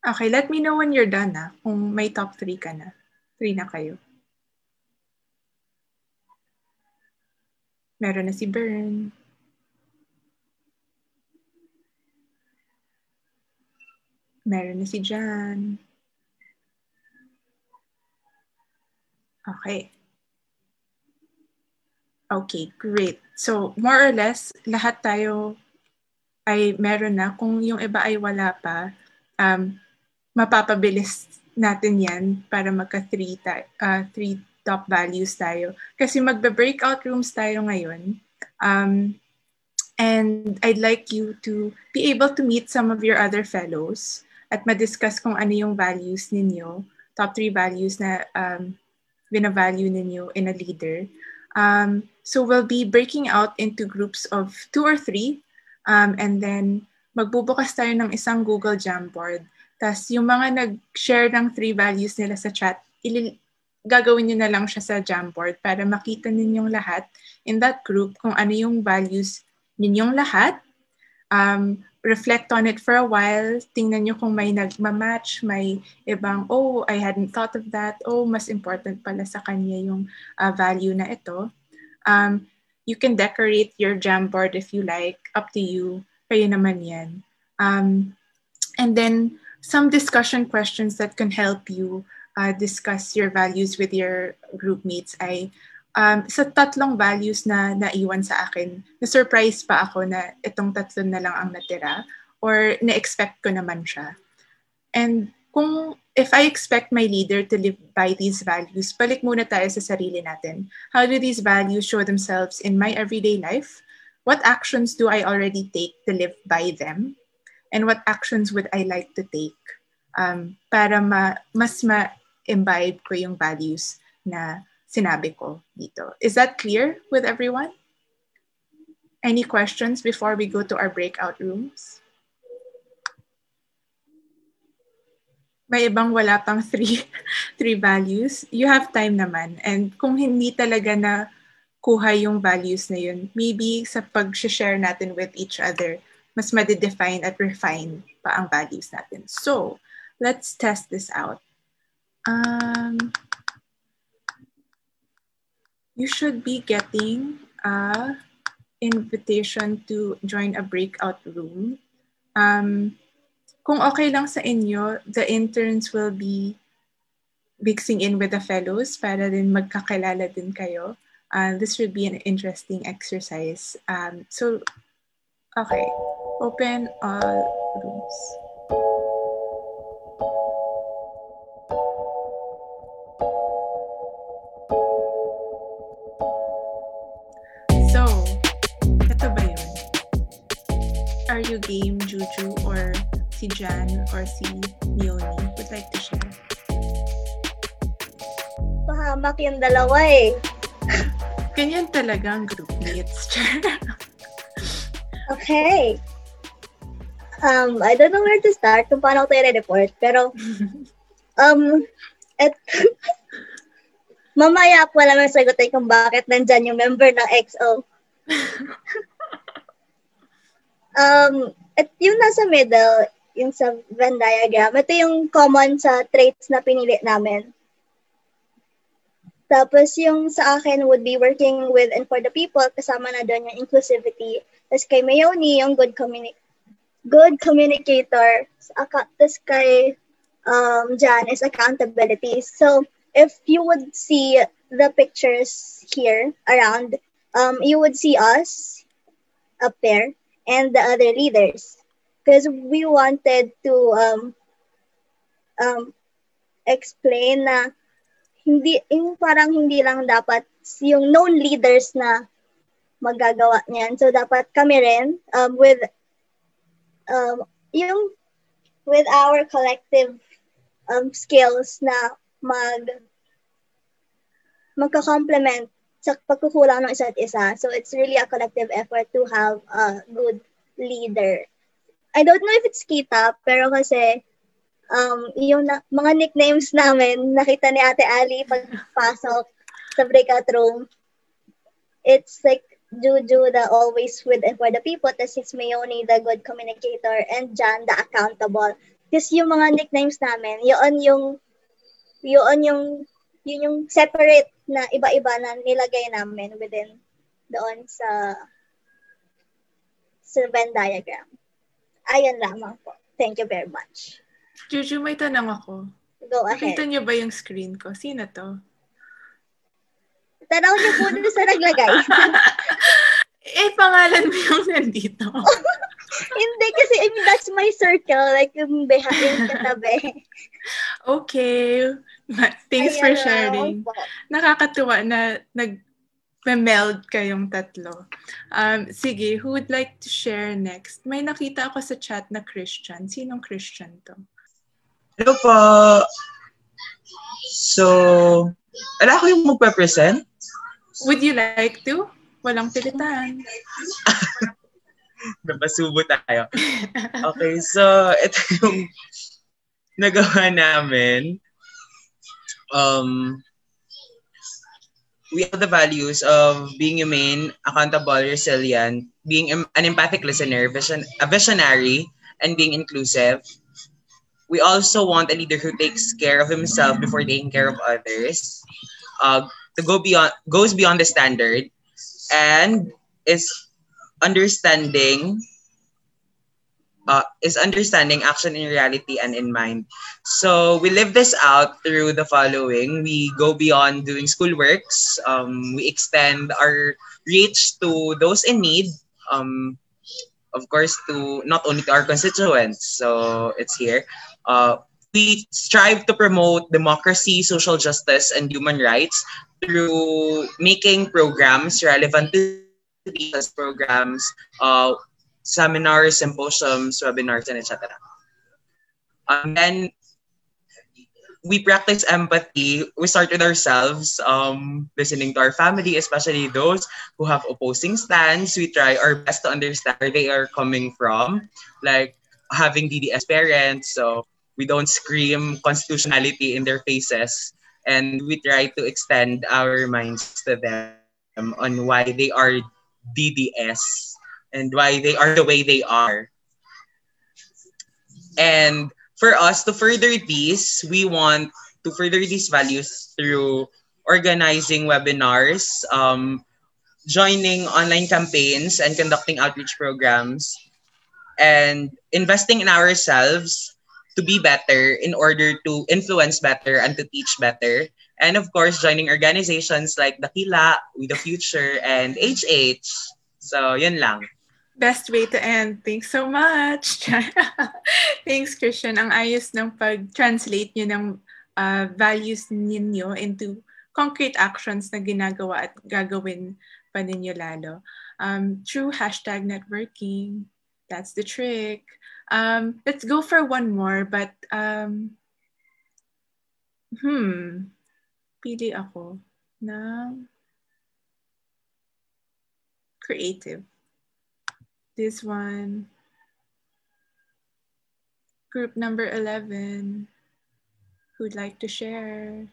Okay, let me know when you're done na. Kung may top 3 ka na. 3 na kayo. Meron na si Bern. Meron na si Jan. Okay. Okay, great. So, more or less, lahat tayo ay meron na. Kung yung iba ay wala pa, um, mapapabilis natin yan para magka three, ta- uh, three top values tayo. Kasi magbe-breakout rooms tayo ngayon. Um, and I'd like you to be able to meet some of your other fellows at ma-discuss kung ano yung values ninyo, top three values na um, binavalue ninyo in a leader. Um, so we'll be breaking out into groups of two or three um, and then magbubukas tayo ng isang Google Jamboard tapos yung mga nag-share ng three values nila sa chat, ili- gagawin nyo na lang siya sa Jamboard para makita ninyong lahat in that group kung ano yung values ninyong lahat. Um, reflect on it for a while. Tingnan nyo kung may nagmamatch, may ibang, oh, I hadn't thought of that. Oh, mas important pala sa kanya yung uh, value na ito. Um, you can decorate your Jamboard if you like. Up to you. Kayo naman yan. Um, and then, some discussion questions that can help you uh, discuss your values with your group mates ay um, sa tatlong values na naiwan sa akin, na-surprise pa ako na itong tatlo na lang ang natira. or na-expect ko naman siya. And kung if I expect my leader to live by these values, balik muna tayo sa sarili natin. How do these values show themselves in my everyday life? What actions do I already take to live by them? And what actions would I like to take um, para ma, mas ma-imbibe ko yung values na sinabi ko dito. Is that clear with everyone? Any questions before we go to our breakout rooms? May ibang wala pang three, three values. You have time naman. And kung hindi talaga na kuha yung values na yun, maybe sa pag-share natin with each other, mas ma-define at refine pa ang values natin. So, let's test this out. Um, you should be getting a invitation to join a breakout room. Um, kung okay lang sa inyo, the interns will be mixing in with the fellows para din magkakilala din kayo. Uh, this should be an interesting exercise. Um, so, okay, open all rooms. are you game, Juju, or si Jan, or si Mioni would like to share? Pahamak yung dalawa eh. Ganyan talaga ang group mates. okay. Um, I don't know where to start kung paano ko tayo report pero um, et, mamaya po lang sagutin kung bakit nandyan yung member ng XO. Um, at yung nasa middle, yung sa Venn diagram, ito yung common sa traits na pinili namin. Tapos yung sa akin would be working with and for the people, kasama na doon yung inclusivity. Tapos kay Mayoni, yung good communi- good communicator. Tapos kay um, Jan is accountability. So if you would see the pictures here around, um, you would see us up there and the other leaders because we wanted to um, um, explain na hindi yung parang hindi lang dapat yung known leaders na magagawa niyan. So dapat kami rin um, with um, yung with our collective um, skills na mag magka-complement sa pagkukulang ng isa't isa. So it's really a collective effort to have a good leader. I don't know if it's kita, pero kasi um, yung na, mga nicknames namin, nakita ni Ate Ali pagpasok sa breakout room. It's like Juju, the always with and for the people, tapos it's Mayoni, the good communicator, and Jan, the accountable. Kasi yung mga nicknames namin, yun yung, yun yung, yun yung separate na iba-iba na nilagay namin within doon sa sa Venn diagram. Ayun lamang po. Thank you very much. Juju, may tanong ako. Go ahead. Nakita niyo ba yung screen ko? Sino to? Tanaw niyo po dun sa naglagay. eh, pangalan mo yung nandito. Hindi kasi, I mean, that's my circle. Like, yung behind katabi. okay. Thanks Ayan for sharing. Nakakatuwa na nag meld kayong tatlo. Um, sige, who would like to share next? May nakita ako sa chat na Christian. Sinong Christian to? Hello po. So, ala ko yung magpe-present? Would you like to? Walang pilitan. Napasubo tayo. Okay, so ito yung nagawa namin. Um, we have the values of being humane, accountable, resilient, being an empathic listener, vision, a visionary, and being inclusive. We also want a leader who takes care of himself before taking care of others. Uh, to go beyond, goes beyond the standard, and is understanding uh, is understanding action in reality and in mind. So we live this out through the following. We go beyond doing schoolworks. Um, we extend our reach to those in need. Um, of course, to not only to our constituents, so it's here. Uh, we strive to promote democracy, social justice, and human rights through making programs relevant to these programs, uh, seminars, symposiums, webinars, and etc. And then we practice empathy. We start with ourselves, um, listening to our family, especially those who have opposing stands. We try our best to understand where they are coming from, like having DDS parents. So we don't scream constitutionality in their faces, and we try to extend our minds to them on why they are DDS and why they are the way they are. And for us to further these, we want to further these values through organizing webinars, um, joining online campaigns, and conducting outreach programs, and investing in ourselves to be better in order to influence better and to teach better. And of course, joining organizations like Dakila, We the Future, and HH. So, yun lang. Best way to end. Thanks so much. Thanks, Christian. Ang ayos ng pag-translate nyo ng uh, values ninyo into concrete actions na ginagawa at gagawin pa ninyo lalo. Um, true hashtag networking. That's the trick. Um, let's go for one more, but um, hmm, pili ako ng creative this one. Group number 11, who'd like to share?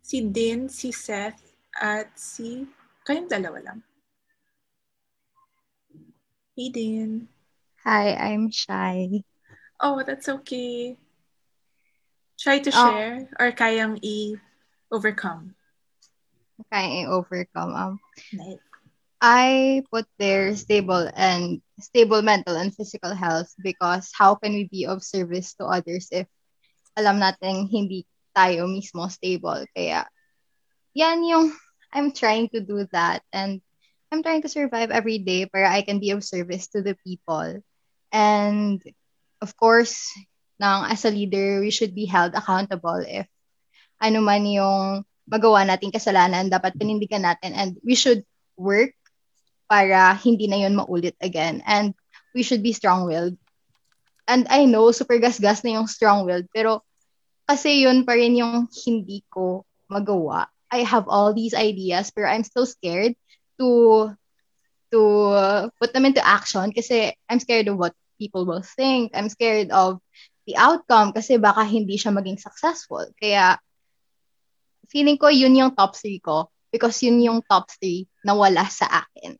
Si Din, si Seth, at si... Kayong dalawa lang. Hey, Din. Hi, I'm shy. Oh, that's okay. Try to Oh. share or kayang i-overcome. Kaya overcome. Um, Nice. I put there stable and stable mental and physical health because how can we be of service to others if alam natin hindi tayo mismo stable. Kaya yan yung I'm trying to do that and I'm trying to survive every day para I can be of service to the people. And of course, nang as a leader, we should be held accountable if ano man yung magawa nating kasalanan, dapat panindigan natin and we should work para hindi na yun maulit again. And we should be strong-willed. And I know, super gas-gas na yung strong-willed, pero kasi yun pa rin yung hindi ko magawa. I have all these ideas, pero I'm still scared to to put them into action kasi I'm scared of what people will think. I'm scared of the outcome kasi baka hindi siya maging successful. Kaya feeling ko yun yung top 3 ko because yun yung top 3 na wala sa akin.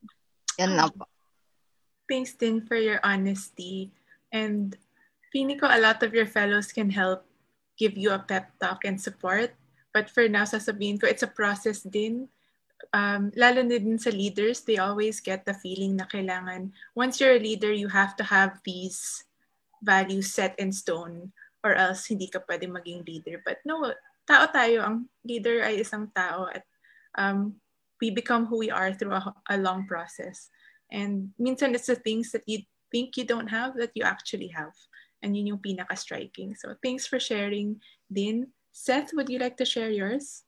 Yan lang po. Thanks din for your honesty. And feeling ko a lot of your fellows can help give you a pep talk and support. But for now, sasabihin ko, it's a process din. Um, lalo din sa leaders, they always get the feeling na kailangan, once you're a leader, you have to have these values set in stone or else hindi ka pwede maging leader. But no, tao tayo. Ang leader ay isang tao at um, we become who we are through a, a long process. And minsan it's the things that you think you don't have that you actually have. And yun yung pinaka-striking. So thanks for sharing, Din. Seth, would you like to share yours?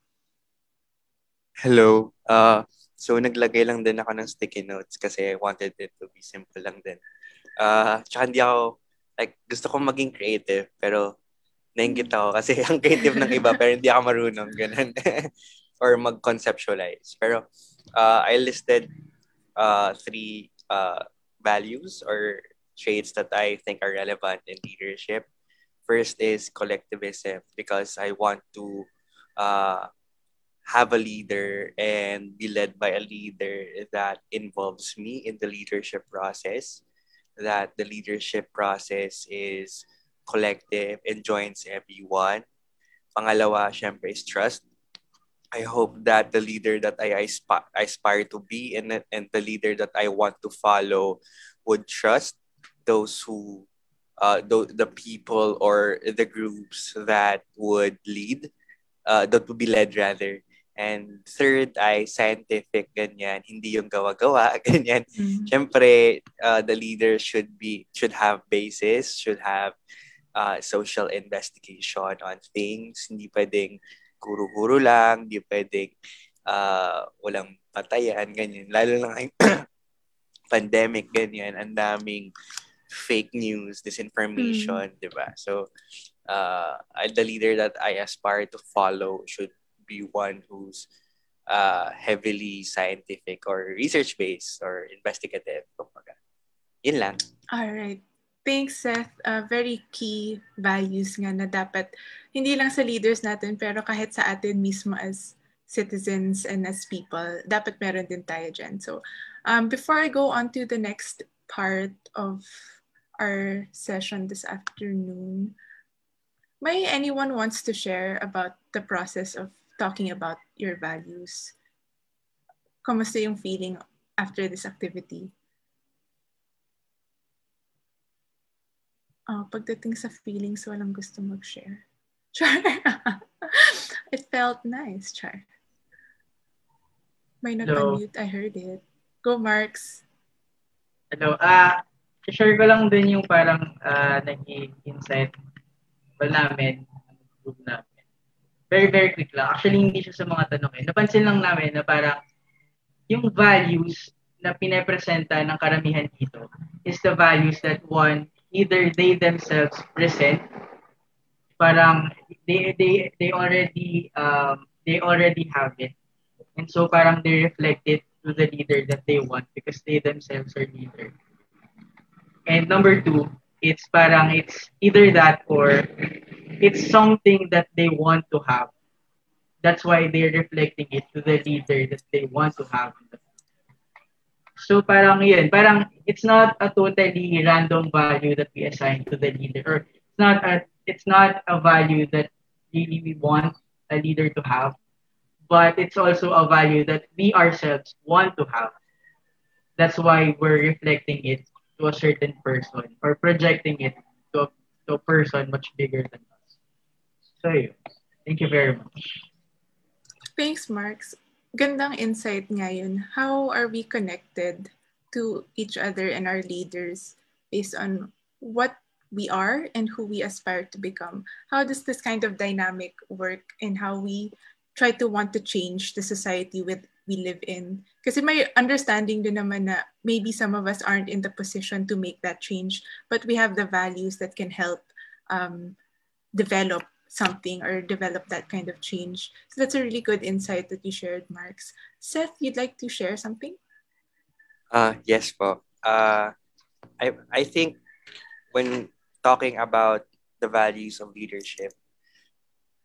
Hello. Uh, so naglagay lang din ako ng sticky notes kasi I wanted it to be simple lang din. Uh, tsaka hindi ako, like, gusto kong maging creative, pero nainggit ako kasi ang creative ng iba, pero hindi ako marunong, ganun. or mag-conceptualize. Pero uh, I listed uh, three uh, values or traits that I think are relevant in leadership. First is collectivism because I want to uh, have a leader and be led by a leader that involves me in the leadership process, that the leadership process is collective and joins everyone. Pangalawa, syempre, is trust. I hope that the leader that I aspire, to be and, and the leader that I want to follow would trust those who, uh, the, the people or the groups that would lead, uh, that would be led rather And third ay scientific, ganyan. Hindi yung gawa-gawa, ganyan. Mm. Siyempre, uh, the leader should be, should have basis, should have uh, social investigation on things. Hindi pwedeng guro-guro lang, hindi pwedeng uh, walang patayan, ganyan. Lalo na ngayong pandemic, ganyan. Ang daming fake news, disinformation, Mm. di ba? So, uh, the leader that I aspire to follow should be one who's uh, heavily scientific or research-based or investigative. Kumbaga. Yun lang. All right. Thanks, Seth. Uh, very key values nga na dapat, hindi lang sa leaders natin, pero kahit sa atin mismo as citizens and as people, dapat meron din tayo dyan. So, um, before I go on to the next part of our session this afternoon, may anyone wants to share about the process of talking about your values? Kamusta yung feeling after this activity? Oh, pagdating sa feelings, walang gusto mag-share. Char. it felt nice, Char. May nag-unmute, I heard it. Go, Marks. Hello. Ah, share ko lang din yung parang ah, naging insight well, namin, group namin. Very, very quick lang. Actually, hindi siya sa mga tanong eh. Napansin lang namin na parang yung values na pinepresenta ng karamihan dito is the values that one, either they themselves present, parang they, they, they already, um, they already have it. And so parang they reflect it to the leader that they want because they themselves are leader. And number two, it's parang it's either that or it's something that they want to have. That's why they're reflecting it to the leader that they want to have. So parang yun, parang it's not a totally random value that we assign to the leader or it's not a it's not a value that really we want a leader to have, but it's also a value that we ourselves want to have. That's why we're reflecting it to a certain person or projecting it to a, to a person much bigger than us. So. Thank you very much. Thanks, Marks. Gandang insight ngayon. How are we connected to each other and our leaders based on what we are and who we aspire to become? How does this kind of dynamic work and how we try to want to change the society with we live in? Kasi may understanding din naman na maybe some of us aren't in the position to make that change, but we have the values that can help um, develop something or develop that kind of change. So that's a really good insight that you shared, Marks. Seth, you'd like to share something? Uh, yes po. Uh, I, I think when talking about the values of leadership,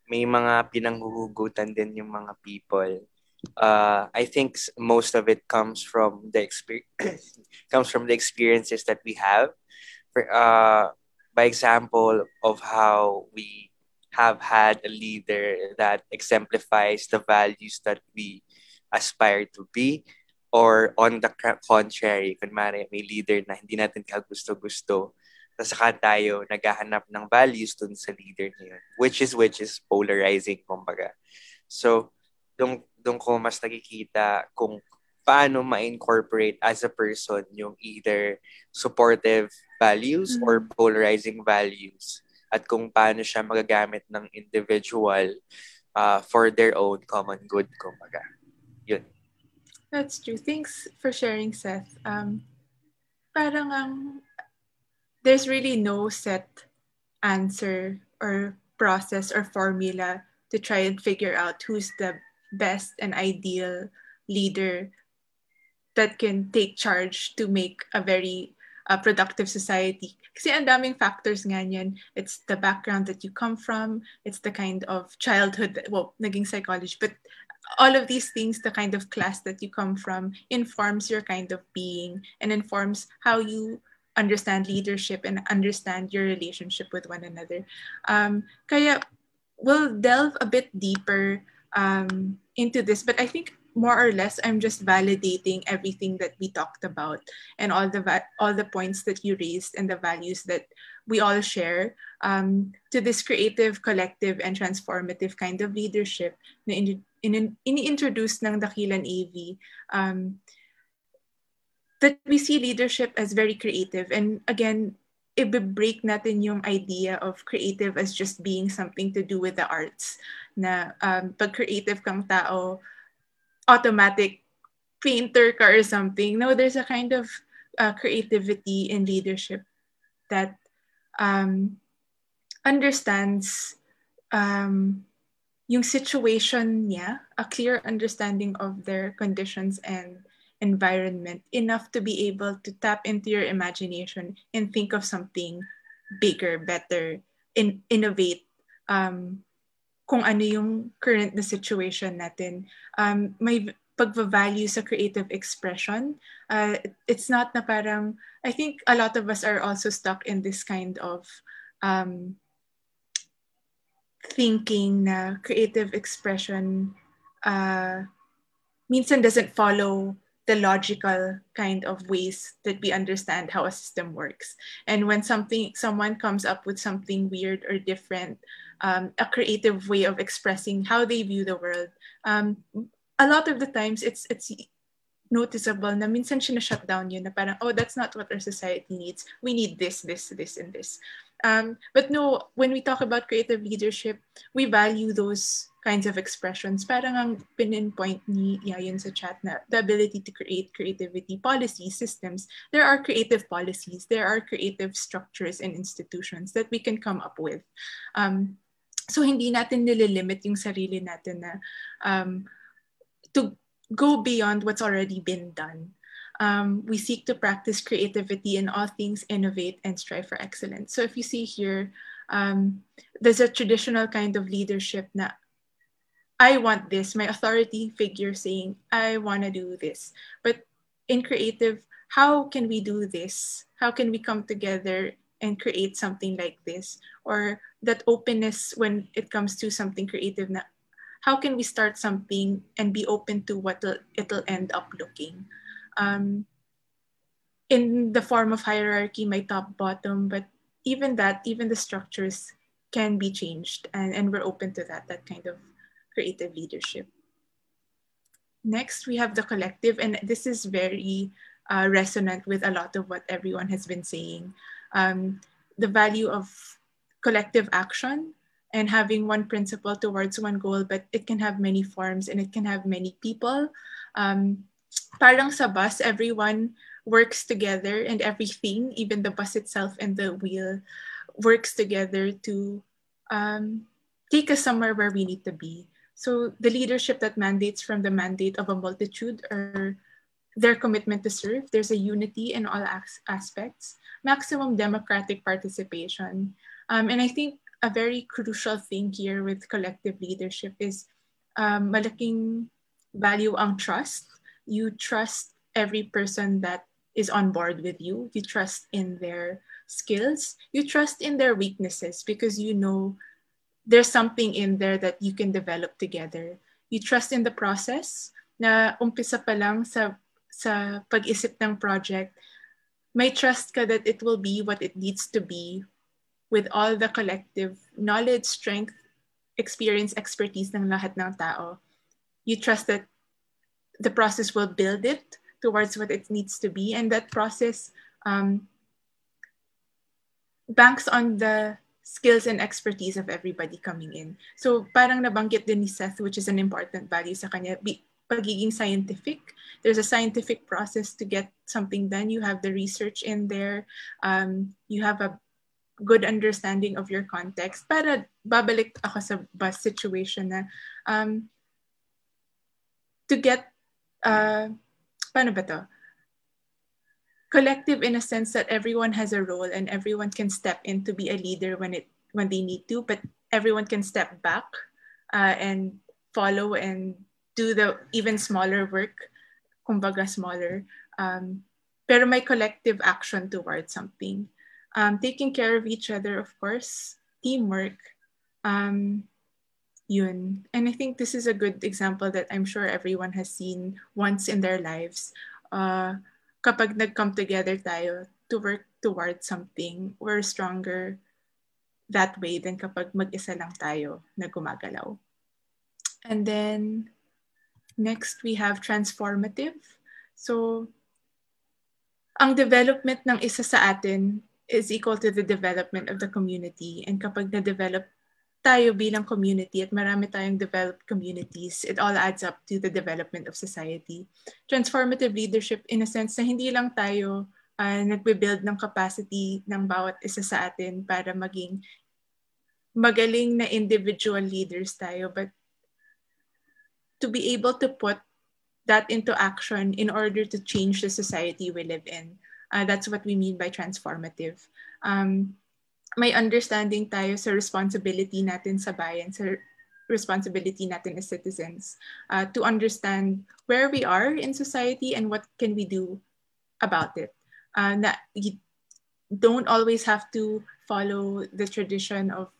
may mga pinanghuhugutan din yung mga people. Uh, I think most of it comes from the experience comes from the experiences that we have. For, uh, by example of how we have had a leader that exemplifies the values that we aspire to be or on the contrary, kunwari may leader na hindi natin kagusto-gusto, tapos saka tayo naghahanap ng values dun sa leader which is which is polarizing, kumbaga. So, dun, dun ko mas nakikita kung paano ma-incorporate as a person yung either supportive values Mm. or polarizing values at kung paano siya magagamit ng individual uh, for their own common good, kumbaga. Yun. That's true. Thanks for sharing, Seth. Um, parang ang there's really no set answer or process or formula to try and figure out who's the best and ideal leader that can take charge to make a very uh, productive society. Kasi ang daming factors nga niyan. It's the background that you come from. It's the kind of childhood, that, well, naging psychology, but all of these things, the kind of class that you come from, informs your kind of being and informs how you understand leadership and understand your relationship with one another. Um, kaya we'll delve a bit deeper um, into this, but I think more or less I'm just validating everything that we talked about and all the va- all the points that you raised and the values that we all share um, to this creative, collective, and transformative kind of leadership na in- in, ini-introduce ng Dakilan AV um, that we see leadership as very creative. And again, i-break natin yung idea of creative as just being something to do with the arts. Na um, pag creative kang tao, automatic painter ka or something. No, there's a kind of uh, creativity in leadership that um, understands um, yung situation niya, a clear understanding of their conditions and environment enough to be able to tap into your imagination and think of something bigger, better, in, innovate um, kung ano yung current na situation natin. Um, may pagva-value sa creative expression. Uh, it's not na parang, I think a lot of us are also stuck in this kind of um, thinking na creative expression uh, minsan doesn't follow the logical kind of ways that we understand how a system works. And when something someone comes up with something weird or different, um, a creative way of expressing how they view the world, um, a lot of the times it's it's noticeable na minsan shut down yun na parang, oh, that's not what our society needs. We need this, this, this, and this. Um, but no, when we talk about creative leadership, we value those kinds of expressions. Parang ang pinpoint ni Yayan sa chat na the ability to create creativity, policies, systems. There are creative policies, there are creative structures and institutions that we can come up with. Um, so hindi natin nililimit yung sarili natin na um, to go beyond what's already been done. Um, we seek to practice creativity in all things, innovate, and strive for excellence. So if you see here, um, there's a traditional kind of leadership na I want this, my authority figure saying, I want to do this. But in creative, how can we do this? How can we come together and create something like this? Or that openness when it comes to something creative, na, how can we start something and be open to what it'll end up looking? Um, in the form of hierarchy, my top bottom, but even that, even the structures can be changed and, and we're open to that, that kind of creative leadership. Next, we have the collective, and this is very uh, resonant with a lot of what everyone has been saying. Um, the value of collective action and having one principle towards one goal, but it can have many forms and it can have many people. Um, parang sa bus, everyone works together and everything, even the bus itself and the wheel, works together to um, take us somewhere where we need to be. So the leadership that mandates from the mandate of a multitude or their commitment to serve, there's a unity in all as- aspects, maximum democratic participation. Um, and I think a very crucial thing here with collective leadership is um, malaking value ang trust. You trust every person that is on board with you. You trust in their skills. You trust in their weaknesses because you know there's something in there that you can develop together. You trust in the process na umpisa pa lang sa, sa pag-isip ng project, may trust ka that it will be what it needs to be with all the collective knowledge, strength, experience, expertise ng lahat ng tao. You trust that the process will build it towards what it needs to be and that process um, banks on the skills and expertise of everybody coming in. So parang nabanggit din ni Seth, which is an important value sa kanya, pagiging scientific. There's a scientific process to get something done. You have the research in there. Um, you have a good understanding of your context. Para babalik ako sa bus situation na um, to get, uh, paano ba to? Collective in a sense that everyone has a role and everyone can step in to be a leader when it when they need to but everyone can step back uh, and follow and do the even smaller work kumbaga smaller um, pero may collective action towards something. Um, taking care of each other of course teamwork um, yun. And i think this is a good example that i'm sure everyone has seen once in their lives. Uh, kapag nag-come together tayo to work towards something, we're stronger that way than kapag mag-isa lang tayo na gumagalaw. And then next we have transformative. So ang development ng isa sa atin is equal to the development of the community. And kapag na-develop tayo bilang community at marami tayong developed communities, it all adds up to the development of society. Transformative leadership in a sense na hindi lang tayo uh, nagbe-build ng capacity ng bawat isa sa atin para maging magaling na individual leaders tayo, but to be able to put that into action in order to change the society we live in. Uh, that's what we mean by transformative. Um, may understanding tayo sa responsibility natin sa bayan, sa responsibility natin as citizens, uh, to understand where we are in society and what can we do about it. Uh, you don't always have to follow the tradition of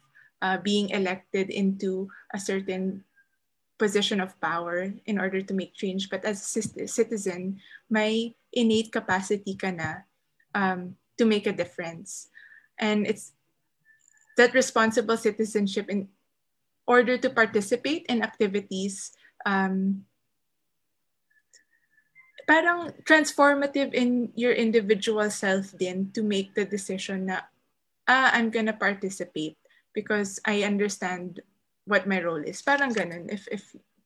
uh, being elected into a certain position of power in order to make change. But as a citizen, may innate capacity ka na um, to make a difference. And it's that responsible citizenship in order to participate in activities um, parang transformative in your individual self din to make the decision na ah, I'm gonna participate because I understand what my role is. Parang ganun, if, if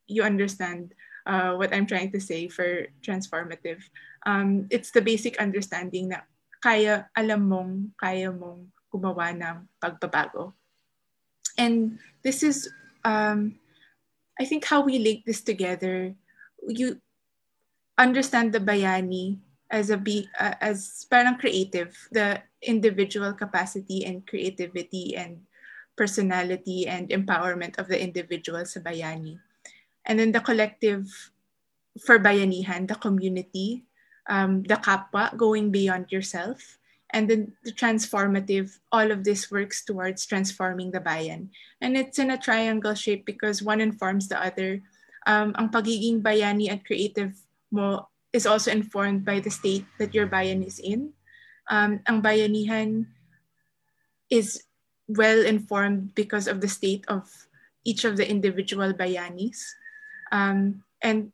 you understand uh, what I'm trying to say for transformative. Um, it's the basic understanding na kaya, alam mong, kaya mong gumawa ng pagbabago. And this is, um, I think how we link this together, you understand the bayani as a be uh, as parang creative, the individual capacity and creativity and personality and empowerment of the individual sa bayani. And then the collective for bayanihan, the community, um, the kapwa, going beyond yourself. And then the transformative, all of this works towards transforming the bayan. And it's in a triangle shape because one informs the other. Um, ang pagiging bayani at creative mo is also informed by the state that your bayan is in. Um, ang bayanihan is well informed because of the state of each of the individual bayanis. Um, and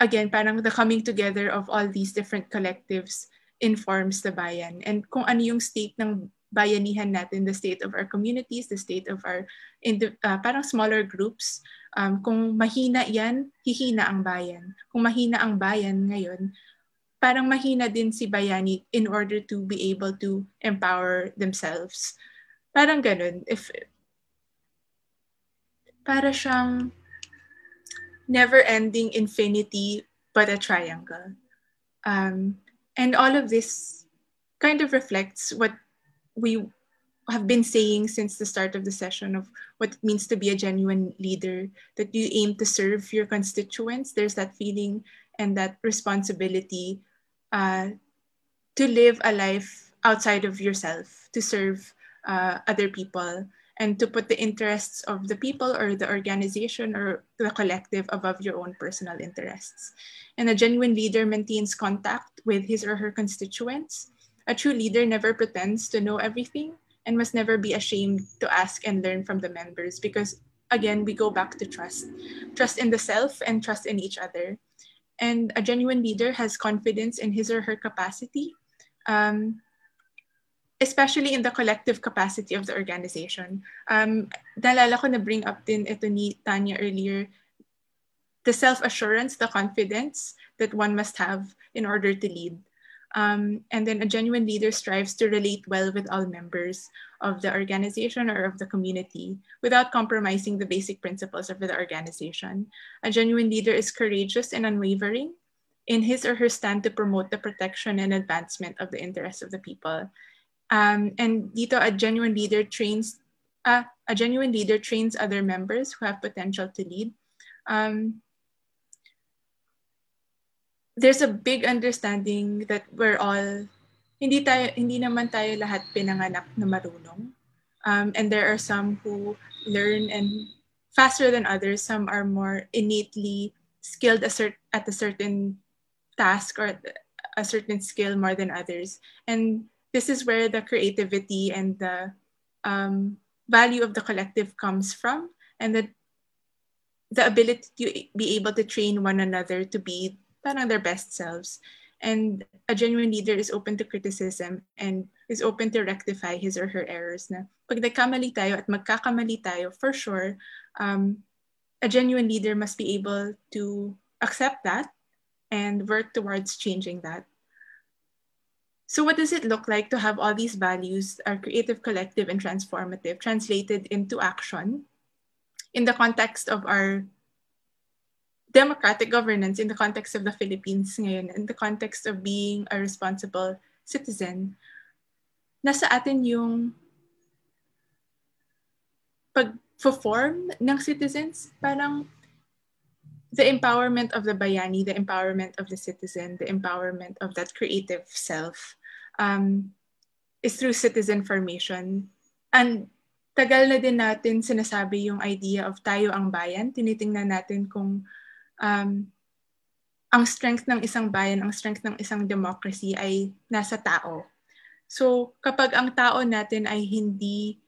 again, parang the coming together of all these different collectives informs the bayan. And kung ano yung state ng bayanihan natin, the state of our communities, the state of our uh, parang smaller groups, um, kung mahina yan, hihina ang bayan. Kung mahina ang bayan ngayon, parang mahina din si bayani in order to be able to empower themselves Parang ganun. If, para siyang never-ending infinity but a triangle. Um, and all of this kind of reflects what we have been saying since the start of the session of what it means to be a genuine leader, that you aim to serve your constituents. There's that feeling and that responsibility uh, to live a life outside of yourself, to serve uh, other people and to put the interests of the people or the organization or the collective above your own personal interests. And a genuine leader maintains contact with his or her constituents. A true leader never pretends to know everything and must never be ashamed to ask and learn from the members because, again, we go back to trust trust in the self and trust in each other. And a genuine leader has confidence in his or her capacity. Um, especially in the collective capacity of the organization. Um, nalala ko na bring up din ito ni Tanya earlier, the self-assurance, the confidence that one must have in order to lead. Um, and then a genuine leader strives to relate well with all members of the organization or of the community without compromising the basic principles of the organization. A genuine leader is courageous and unwavering in his or her stand to promote the protection and advancement of the interests of the people um, and dito, a genuine leader trains uh, a genuine leader trains other members who have potential to lead. Um, there's a big understanding that we're all hindi tayo hindi naman tayo lahat pinanganak na marunong. Um, and there are some who learn and faster than others. Some are more innately skilled at a certain task or a certain skill more than others. And this is where the creativity and the um, value of the collective comes from and that the ability to be able to train one another to be parang their best selves. And a genuine leader is open to criticism and is open to rectify his or her errors na pag nagkamali tayo at magkakamali tayo, for sure, um, a genuine leader must be able to accept that and work towards changing that. So what does it look like to have all these values, our creative, collective, and transformative, translated into action in the context of our democratic governance, in the context of the Philippines ngayon, in the context of being a responsible citizen, nasa atin yung pag-form ng citizens, parang the empowerment of the bayani, the empowerment of the citizen, the empowerment of that creative self um, is through citizen formation. And tagal na din natin sinasabi yung idea of tayo ang bayan. Tinitingnan natin kung um, ang strength ng isang bayan, ang strength ng isang democracy ay nasa tao. So kapag ang tao natin ay hindi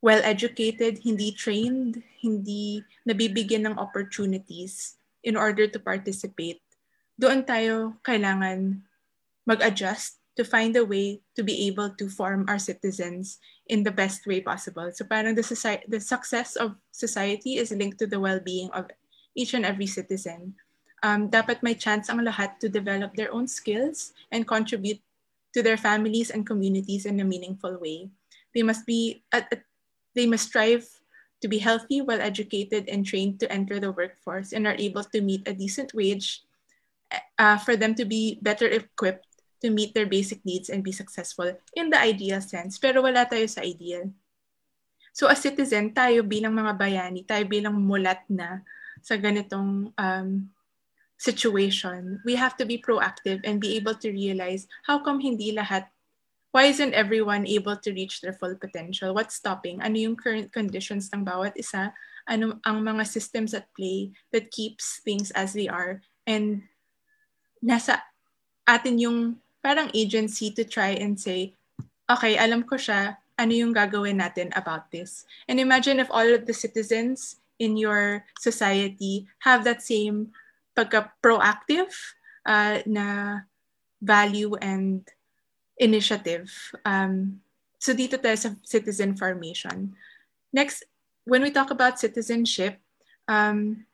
well-educated, hindi trained, hindi nabibigyan ng opportunities in order to participate, doon tayo kailangan mag-adjust to find a way to be able to form our citizens in the best way possible. So parang the, society, the success of society is linked to the well-being of each and every citizen. Um, dapat may chance ang lahat to develop their own skills and contribute to their families and communities in a meaningful way. They must be at, at, they must strive to be healthy, well educated, and trained to enter the workforce and are able to meet a decent wage uh, for them to be better equipped to meet their basic needs and be successful in the ideal sense. Pero wala tayo sa ideal. So as citizen, tayo bilang mga bayani, tayo bilang mulat na sa ganitong um, situation, we have to be proactive and be able to realize how come hindi lahat, why isn't everyone able to reach their full potential? What's stopping? Ano yung current conditions ng bawat isa? Ano ang mga systems at play that keeps things as they are? And nasa atin yung parang agency to try and say, okay, alam ko siya, ano yung gagawin natin about this? And imagine if all of the citizens in your society have that same pagka-proactive uh, na value and initiative. Um, so dito tayo sa citizen formation. Next, when we talk about citizenship, um,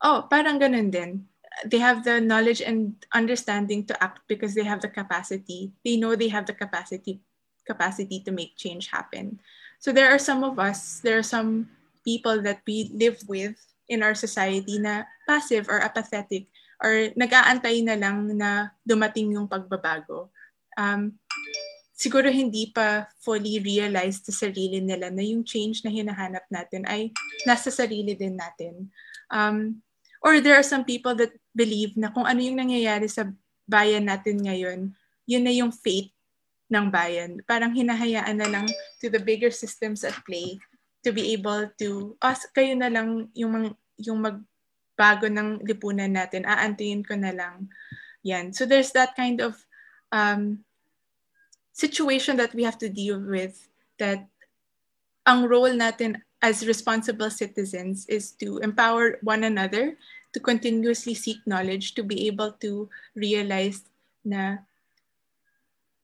oh, parang ganun din they have the knowledge and understanding to act because they have the capacity. They know they have the capacity capacity to make change happen. So there are some of us, there are some people that we live with in our society na passive or apathetic or nag-aantay na lang na dumating yung pagbabago. Um, siguro hindi pa fully realized sa sarili nila na yung change na hinahanap natin ay nasa sarili din natin. Um, or there are some people that believe na kung ano yung nangyayari sa bayan natin ngayon, yun na yung fate ng bayan. Parang hinahayaan na lang to the bigger systems at play to be able to, us, kayo na lang yung, yung magbago ng lipunan natin, aantayin ko na lang. Yan. So there's that kind of um, situation that we have to deal with that ang role natin as responsible citizens is to empower one another to continuously seek knowledge, to be able to realize na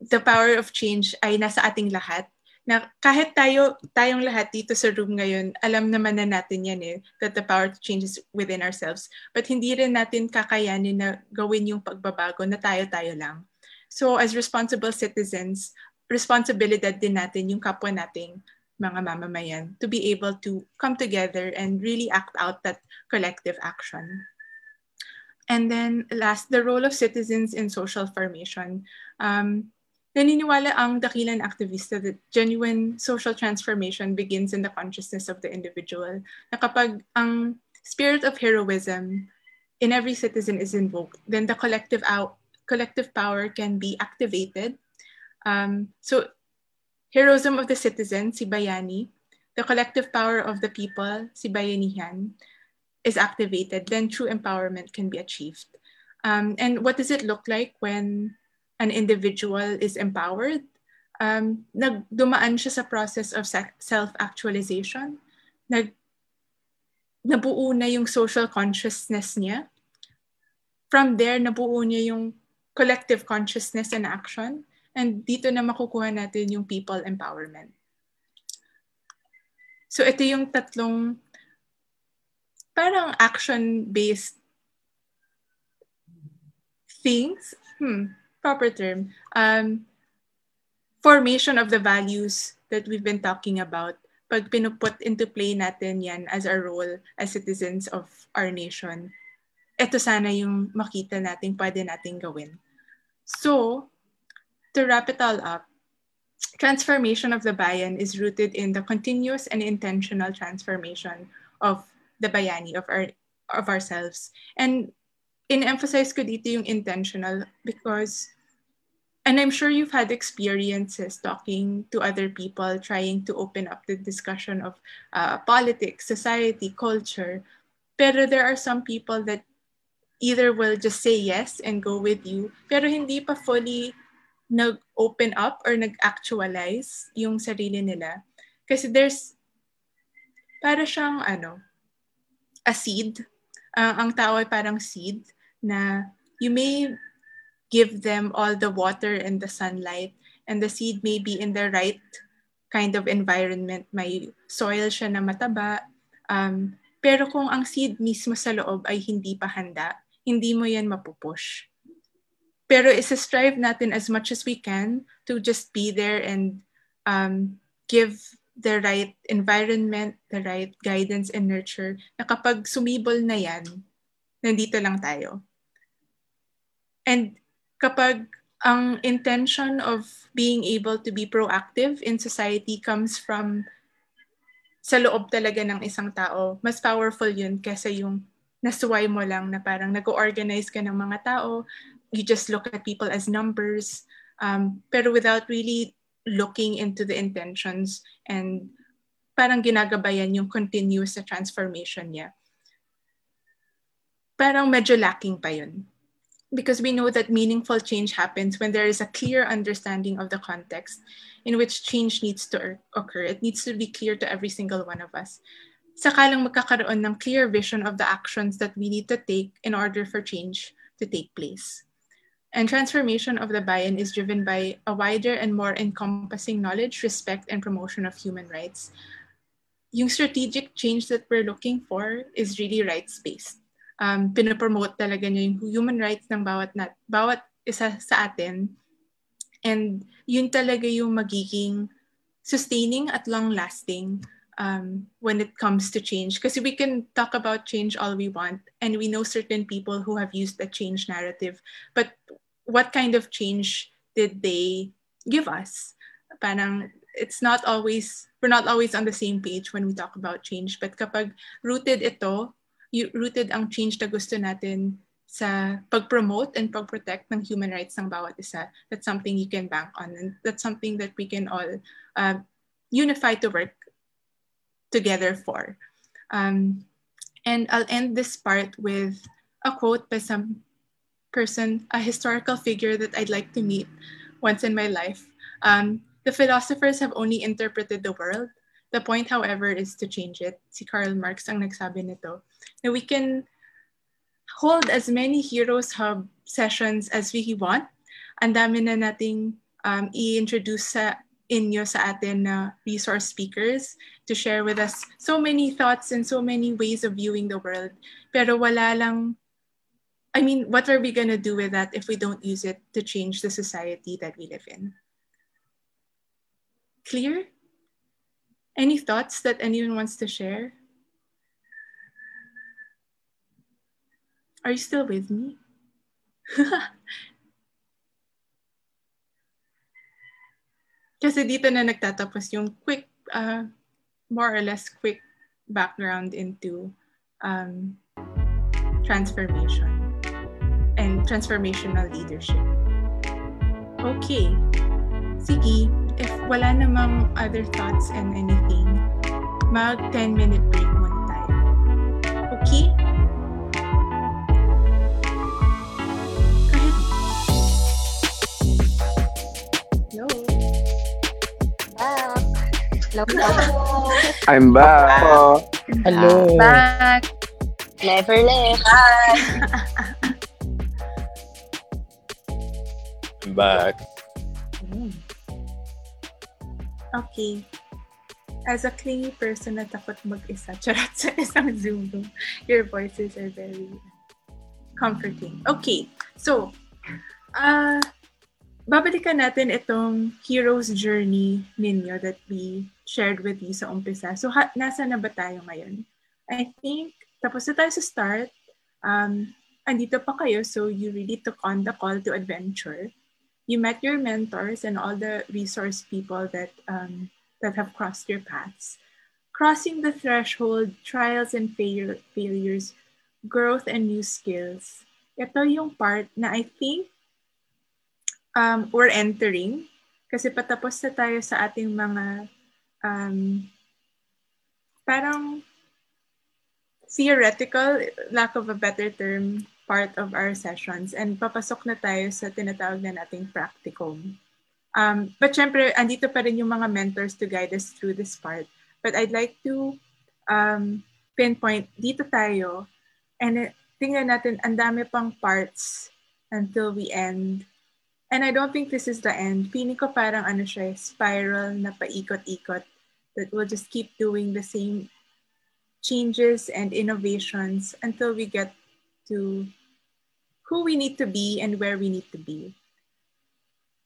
the power of change ay nasa ating lahat. Na kahit tayo, tayong lahat dito sa room ngayon, alam naman na natin yan eh, that the power to change is within ourselves. But hindi rin natin kakayanin na gawin yung pagbabago na tayo-tayo lang. So as responsible citizens, responsibilidad din natin yung kapwa nating mga mamamayan to be able to come together and really act out that collective action. And then last, the role of citizens in social formation. Um, naniniwala ang dakilan aktivista that genuine social transformation begins in the consciousness of the individual. Na kapag ang spirit of heroism in every citizen is invoked, then the collective out collective power can be activated. Um, so heroism of the citizen, si Bayani, the collective power of the people, si Bayanihan, is activated, then true empowerment can be achieved. Um, and what does it look like when an individual is empowered? Um, nagdumaan siya sa process of self-actualization. Nag, nabuo na yung social consciousness niya. From there, nabuo niya yung collective consciousness and action. And dito na makukuha natin yung people empowerment. So ito yung tatlong parang action-based things. Hmm, proper term. Um, formation of the values that we've been talking about pag pinuput into play natin yan as our role as citizens of our nation, ito sana yung makita natin pwede natin gawin. So, to wrap it all up, transformation of the bayan is rooted in the continuous and intentional transformation of the bayani, of our of ourselves. And in-emphasize ko dito yung intentional because and I'm sure you've had experiences talking to other people, trying to open up the discussion of uh, politics, society, culture. Pero there are some people that either will just say yes and go with you, pero hindi pa fully nag-open up or nag-actualize yung sarili nila. Kasi there's, para siyang ano, a seed. Uh, ang tao ay parang seed na you may give them all the water and the sunlight. And the seed may be in the right kind of environment. May soil siya na mataba. Um, pero kung ang seed mismo sa loob ay hindi pa handa, hindi mo yan mapupush. Pero isa-strive natin as much as we can to just be there and um, give the right environment, the right guidance and nurture, na kapag sumibol na yan, nandito lang tayo. And kapag ang intention of being able to be proactive in society comes from sa loob talaga ng isang tao, mas powerful yun kesa yung nasuway mo lang na parang nag-organize ka ng mga tao, you just look at people as numbers, um, pero without really looking into the intentions and parang ginagabayan yung continuous na transformation niya. Parang medyo lacking pa yun because we know that meaningful change happens when there is a clear understanding of the context in which change needs to occur. It needs to be clear to every single one of us. Saka lang magkakaroon ng clear vision of the actions that we need to take in order for change to take place. And transformation of the bayan is driven by a wider and more encompassing knowledge, respect, and promotion of human rights. Yung strategic change that we're looking for is really rights-based um, pinopromote talaga niya yung human rights ng bawat, na, bawat isa sa atin. And yun talaga yung magiging sustaining at long-lasting um, when it comes to change. Kasi we can talk about change all we want, and we know certain people who have used the change narrative. But what kind of change did they give us? Parang it's not always, we're not always on the same page when we talk about change. But kapag rooted ito rooted ang change na gusto natin sa pag-promote and pag-protect ng human rights ng bawat isa. That's something you can bank on and that's something that we can all uh, unify to work together for. Um, and I'll end this part with a quote by some person, a historical figure that I'd like to meet once in my life. Um, the philosophers have only interpreted the world. The point, however, is to change it. Si Karl Marx ang nagsabi nito. we can hold as many Heroes Hub sessions as we want. Ang dami na nating um, i-introduce sa inyo sa atin na resource speakers to share with us so many thoughts and so many ways of viewing the world. Pero wala lang, I mean, what are we gonna do with that if we don't use it to change the society that we live in? Clear? Any thoughts that anyone wants to share? Are you still with me? Kasi dito na nagtatapos yung quick, uh, more or less quick background into um, transformation and transformational leadership. Okay. Sige, if wala namang other thoughts and anything, mag 10 minute break muna tayo. Okay? Hello. I'm back. Hello. Back. Never left. I'm back. Okay. As a clingy person na takot mag-isa, charot sa isang Zoom room, your voices are very comforting. Okay. So, uh, babalikan natin itong hero's journey ninyo that we shared with you sa umpisa. So, ha- nasa na ba tayo ngayon? I think, tapos na tayo sa start. Um, andito pa kayo, so you really took on the call to adventure. You met your mentors and all the resource people that um, that have crossed your paths. Crossing the threshold, trials and fail- failures, growth and new skills. Ito yung part na I think um, we're entering kasi patapos na tayo sa ating mga um, parang theoretical, lack of a better term, part of our sessions and papasok na tayo sa tinatawag na nating practicum. Um, but syempre, andito pa rin yung mga mentors to guide us through this part. But I'd like to um, pinpoint, dito tayo, and uh, tingnan natin, ang dami pang parts until we end. And I don't think this is the end. Feeling ko parang ano siya, spiral na paikot-ikot that we'll just keep doing the same changes and innovations until we get to who we need to be and where we need to be.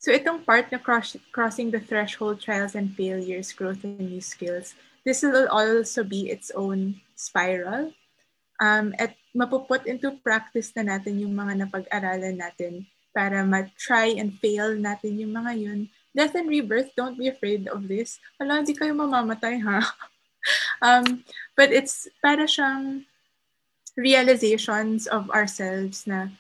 So itong part na cross, crossing the threshold, trials and failures, growth and new skills, this will also be its own spiral. Um, at mapuput into practice na natin yung mga napag-aralan natin para ma-try and fail natin yung mga yun. Death and rebirth, don't be afraid of this. Hala, hindi kayo mamamatay ha. um, but it's para siyang realizations of ourselves na,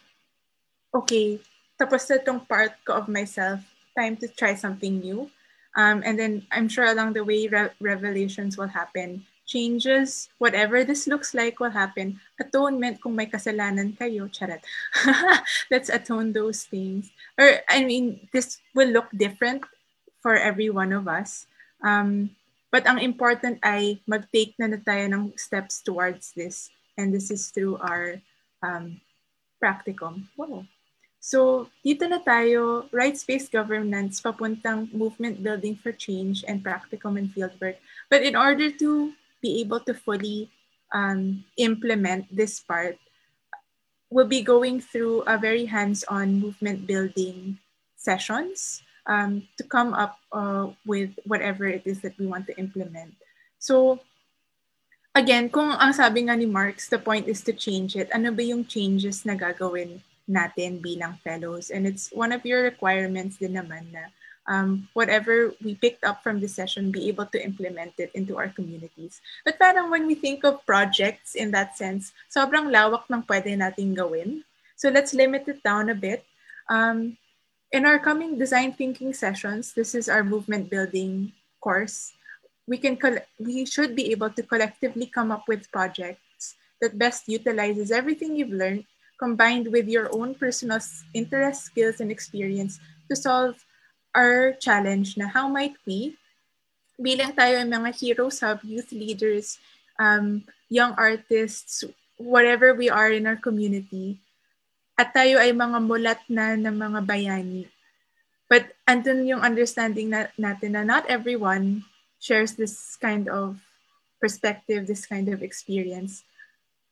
okay, tapos na itong part ko of myself, time to try something new. Um, and then I'm sure along the way, re- revelations will happen. Changes, whatever this looks like will happen. Atonement kung may kasalanan kayo, charat. Let's atone those things. Or, I mean, this will look different for every one of us. Um, but ang important ay mag-take na na tayo ng steps towards this. And this is through our um, practicum. Wow. So, dito na tayo, rights-based governance, papuntang movement building for change and practicum and fieldwork. But in order to be able to fully um, implement this part, we'll be going through a very hands-on movement building sessions um, to come up uh, with whatever it is that we want to implement. So, again, kung ang sabi nga ni Marx, the point is to change it, ano ba yung changes na gagawin natin bilang fellows. And it's one of your requirements din naman na um, whatever we picked up from the session, be able to implement it into our communities. But parang when we think of projects in that sense, sobrang lawak ng pwede nating gawin. So let's limit it down a bit. Um, in our coming design thinking sessions, this is our movement building course. We can we should be able to collectively come up with projects that best utilizes everything you've learned combined with your own personal interest, skills, and experience to solve our challenge na how might we, bilang tayo ang mga heroes hub, youth leaders, um, young artists, whatever we are in our community, at tayo ay mga mulat na ng mga bayani. But andun yung understanding na, natin na not everyone shares this kind of perspective, this kind of experience.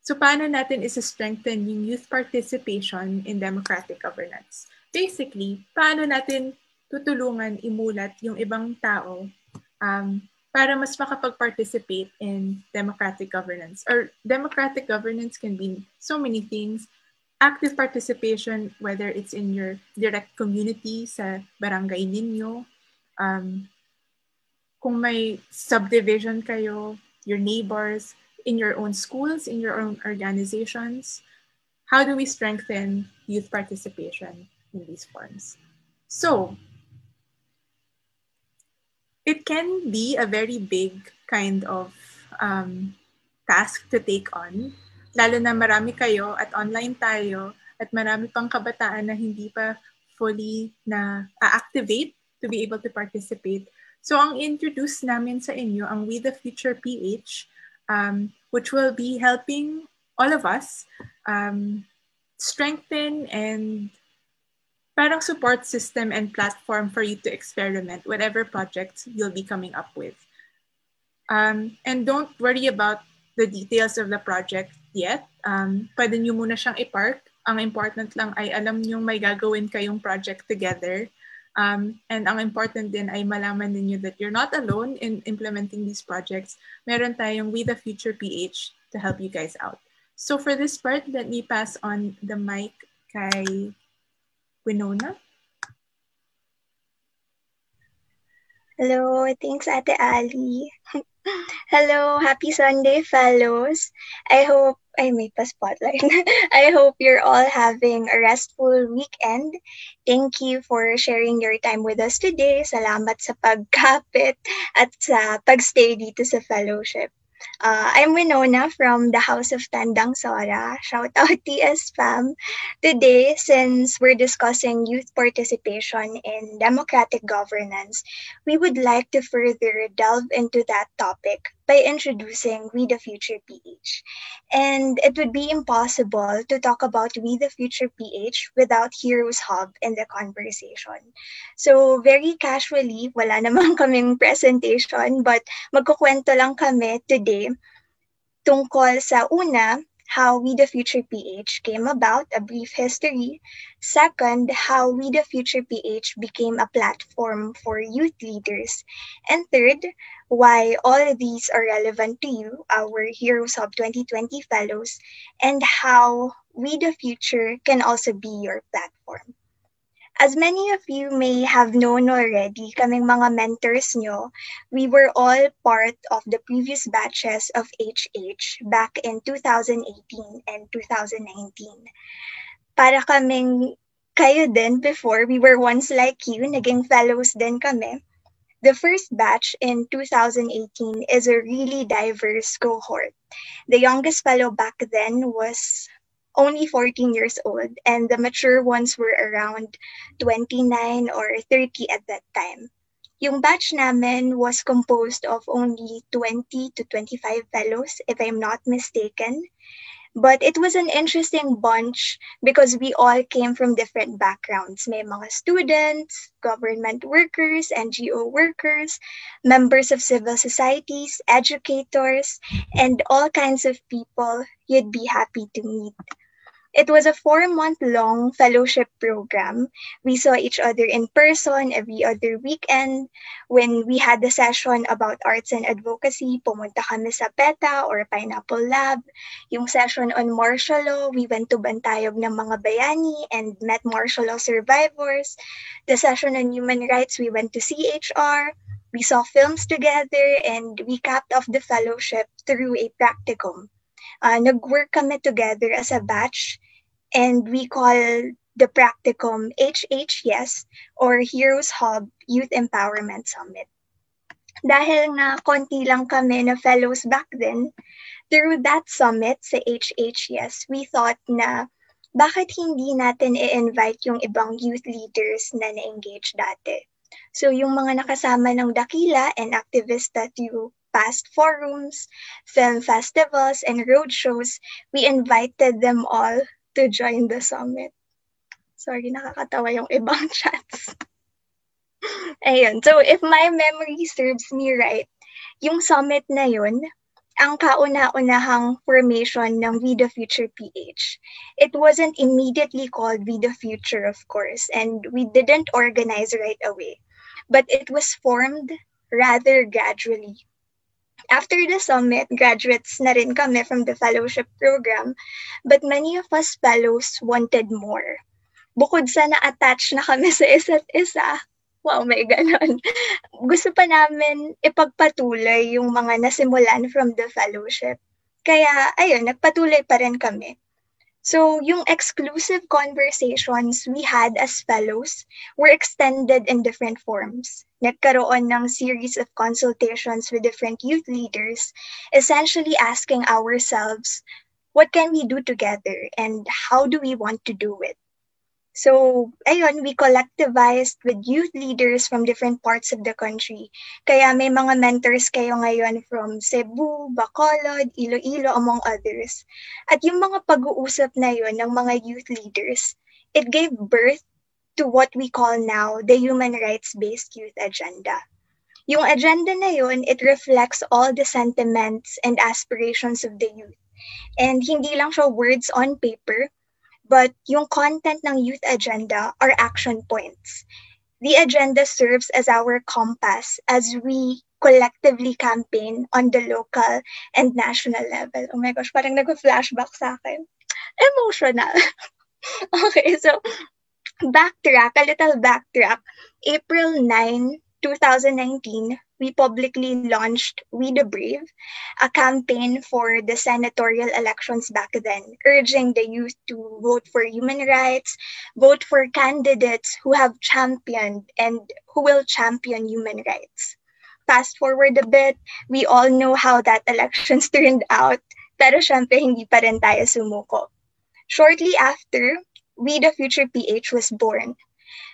So paano natin isa-strengthen yung youth participation in democratic governance? Basically, paano natin tutulungan imulat yung ibang tao um, para mas makapag-participate in democratic governance. Or democratic governance can be so many things. Active participation, whether it's in your direct community sa barangay ninyo, um, kung may subdivision kayo, your neighbors, in your own schools, in your own organizations? How do we strengthen youth participation in these forms? So, it can be a very big kind of um, task to take on, lalo na marami kayo at online tayo at marami pang kabataan na hindi pa fully na activate to be able to participate. So ang introduce namin sa inyo ang We the Future PH, um, which will be helping all of us um, strengthen and parang support system and platform for you to experiment whatever projects you'll be coming up with. Um, and don't worry about the details of the project yet. Um, pwede nyo muna siyang i-park. Ang important lang ay alam nyo may gagawin kayong project together. Um, and ang important din ay malaman ninyo that you're not alone in implementing these projects. Meron tayong We the Future PH to help you guys out. So for this part, let me pass on the mic kay Winona. Hello, thanks Ate Ali. Hello, happy Sunday, fellows. I hope I may pa spotlight. I hope you're all having a restful weekend. Thank you for sharing your time with us today. Salamat sa pagkapit at sa pagstay dito sa fellowship. Uh, I'm Winona from the House of Tandang Sora. Shout out TS Fam. Today, since we're discussing youth participation in democratic governance, we would like to further delve into that topic by introducing We the Future PH. And it would be impossible to talk about We the Future PH without Heroes Hub in the conversation. So very casually, wala namang kaming presentation, but magkukwento lang kami today tungkol sa una, how We the Future PH came about, a brief history. Second, how We the Future PH became a platform for youth leaders. And third, why all of these are relevant to you, our Heroes Hub 2020 fellows, and how We the Future can also be your platform. As many of you may have known already, kaming mga mentors nyo, we were all part of the previous batches of HH back in 2018 and 2019. Para kaming kayo din before, we were once like you, naging fellows din kami. The first batch in 2018 is a really diverse cohort. The youngest fellow back then was only 14 years old, and the mature ones were around 29 or 30 at that time. Yung batch namin was composed of only 20 to 25 fellows, if I'm not mistaken. But it was an interesting bunch because we all came from different backgrounds. May mga students, government workers, NGO workers, members of civil societies, educators, and all kinds of people you'd be happy to meet. It was a four month long fellowship program. We saw each other in person every other weekend. When we had the session about arts and advocacy, pumunta kami sa PETA or Pineapple Lab. Yung session on martial law, we went to Bantayog ng mga bayani and met martial law survivors. The session on human rights, we went to CHR. We saw films together and we capped off the fellowship through a practicum. Uh, nag-work kami together as a batch and we call the practicum HHYES or Heroes Hub Youth Empowerment Summit. Dahil nga konti lang kami na fellows back then, through that summit sa HHYES, we thought na bakit hindi natin i-invite yung ibang youth leaders na na-engage dati. So yung mga nakasama ng Dakila and Activista to past forums, film festivals, and roadshows, we invited them all to join the summit. Sorry, nakakatawa yung ibang chats. Ayun. So, if my memory serves me right, yung summit na yun, ang kauna-unahang formation ng We the Future PH. It wasn't immediately called We the Future, of course, and we didn't organize right away. But it was formed rather gradually. After the summit, graduates na rin kami from the fellowship program, but many of us fellows wanted more. Bukod sa na-attach na kami sa isa't isa, wow, may ganon. Gusto pa namin ipagpatuloy yung mga nasimulan from the fellowship. Kaya, ayun, nagpatuloy pa rin kami. So, yung exclusive conversations we had as fellows were extended in different forms. Nagkaroon ng series of consultations with different youth leaders, essentially asking ourselves, what can we do together and how do we want to do it? So, ayun, we collectivized with youth leaders from different parts of the country. Kaya may mga mentors kayo ngayon from Cebu, Bacolod, Iloilo, among others. At yung mga pag-uusap na yun ng mga youth leaders, it gave birth to what we call now the Human Rights-Based Youth Agenda. Yung agenda na yun, it reflects all the sentiments and aspirations of the youth. And hindi lang siya words on paper, but yung content ng youth agenda are action points. The agenda serves as our compass as we collectively campaign on the local and national level. Oh my gosh, parang nag-flashback sa akin. Emotional. okay, so backtrack, a little backtrack. April 9, 2019, we publicly launched We the Brave, a campaign for the senatorial elections back then, urging the youth to vote for human rights, vote for candidates who have championed and who will champion human rights. Fast forward a bit, we all know how that elections turned out, pero syempre hindi pa rin tayo sumuko. Shortly after, We the Future PH was born,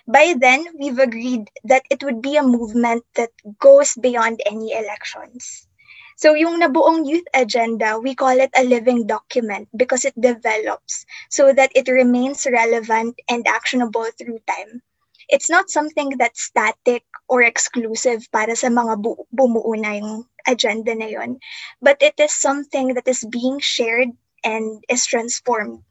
by then, we've agreed that it would be a movement that goes beyond any elections. So yung nabuong youth agenda, we call it a living document because it develops so that it remains relevant and actionable through time. It's not something that's static or exclusive para sa mga bu- bumuo na yung agenda na yun, but it is something that is being shared and is transformed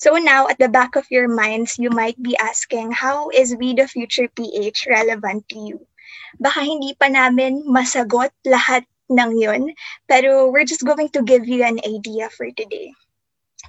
So now, at the back of your minds, you might be asking, how is We the Future PH relevant to you? Baka hindi pa namin masagot lahat ng yun, pero we're just going to give you an idea for today.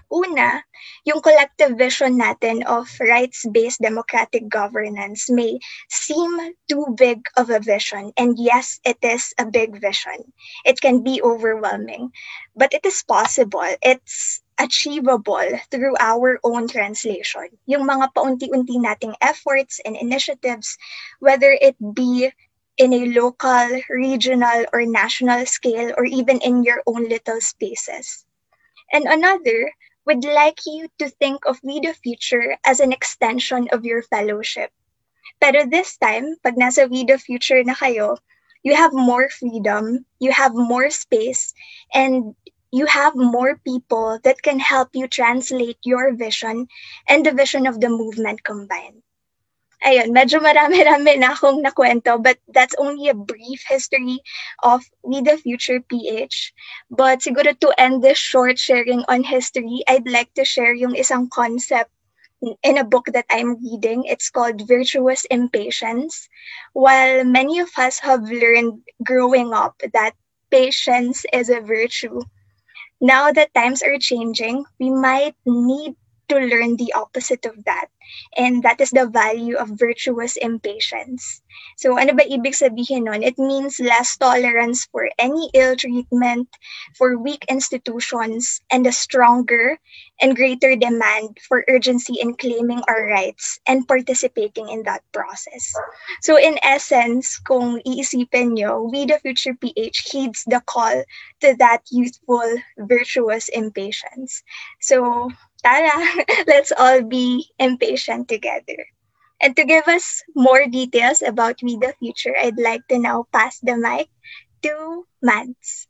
Una, yung collective vision natin of rights-based democratic governance may seem too big of a vision. And yes, it is a big vision. It can be overwhelming, but it is possible. It's achievable through our own translation. Yung mga paunti-unti nating efforts and initiatives, whether it be in a local, regional, or national scale, or even in your own little spaces. And another, would like you to think of We the Future as an extension of your fellowship. Pero this time, pag nasa We the Future na kayo, you have more freedom, you have more space, and you have more people that can help you translate your vision and the vision of the movement combined. Ayun, medyo marami-rami na akong nakwento, but that's only a brief history of We the Future PH. But siguro to end this short sharing on history, I'd like to share yung isang concept in a book that I'm reading. It's called Virtuous Impatience. While many of us have learned growing up that patience is a virtue, now that times are changing, we might need to learn the opposite of that. And that is the value of virtuous impatience. So ano ba ibig sabihin nun? It means less tolerance for any ill treatment, for weak institutions, and a stronger and greater demand for urgency in claiming our rights and participating in that process. So in essence, kung iisipin nyo, We the Future PH heeds the call to that youthful, virtuous impatience. So tara, let's all be impatient together. And to give us more details about We the Future, I'd like to now pass the mic to Mads.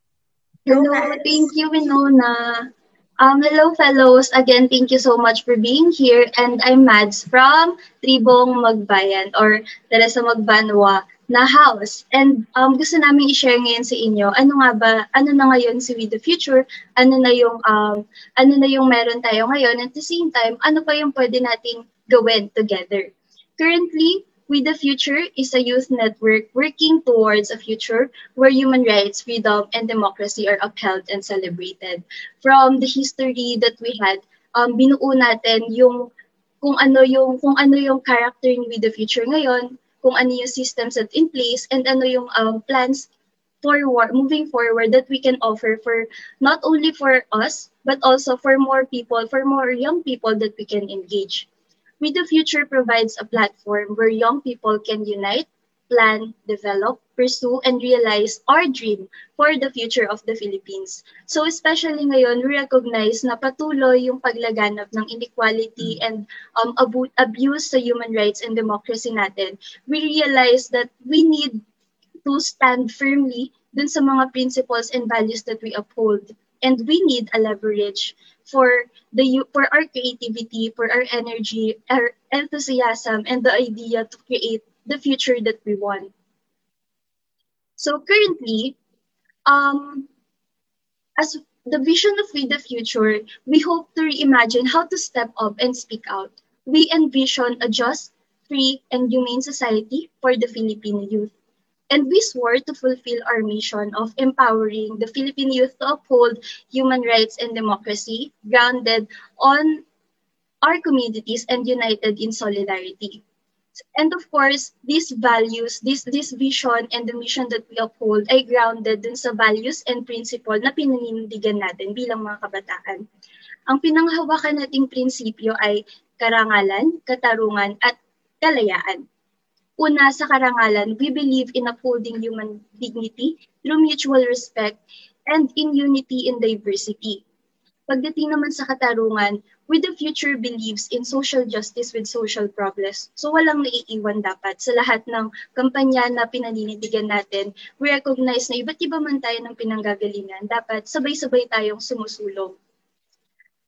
Hello, thank you, Winona. Um, hello, fellows. Again, thank you so much for being here. And I'm Mads from Tribong Magbayan or Teresa Magbanwa na house. And um, gusto namin i-share ngayon sa inyo, ano nga ba, ano na ngayon si With the Future, ano na yung, um, ano na yung meron tayo ngayon, at the same time, ano pa yung pwede nating gawin together. Currently, With the Future is a youth network working towards a future where human rights, freedom, and democracy are upheld and celebrated. From the history that we had, um, binuo natin yung kung ano yung kung ano yung character ni With the Future ngayon, kung ano yung systems that in place, and ano yung um, plans forward, moving forward that we can offer for not only for us, but also for more people, for more young people that we can engage. With the Future provides a platform where young people can unite, plan, develop, pursue, and realize our dream for the future of the Philippines. So especially ngayon, we recognize na patuloy yung paglaganap ng inequality and um, abu- abuse sa human rights and democracy natin. We realize that we need to stand firmly dun sa mga principles and values that we uphold. And we need a leverage for the for our creativity, for our energy, our enthusiasm, and the idea to create the future that we want. So currently, um, as the vision of We the Future, we hope to reimagine how to step up and speak out. We envision a just, free, and humane society for the Filipino youth. And we swore to fulfill our mission of empowering the Philippine youth to uphold human rights and democracy grounded on our communities and united in solidarity. And of course, these values, this this vision and the mission that we uphold ay grounded dun sa values and principle na pinanindigan natin bilang mga kabataan. Ang pinanghawakan nating prinsipyo ay karangalan, katarungan, at kalayaan. Una, sa karangalan, we believe in upholding human dignity through mutual respect and in unity in diversity. Pagdating naman sa katarungan, with the future believes in social justice with social progress. So walang naiiwan dapat sa lahat ng kampanya na pinaninindigan natin. We recognize na iba't iba man tayo ng pinanggagalingan, dapat sabay-sabay tayong sumusulong.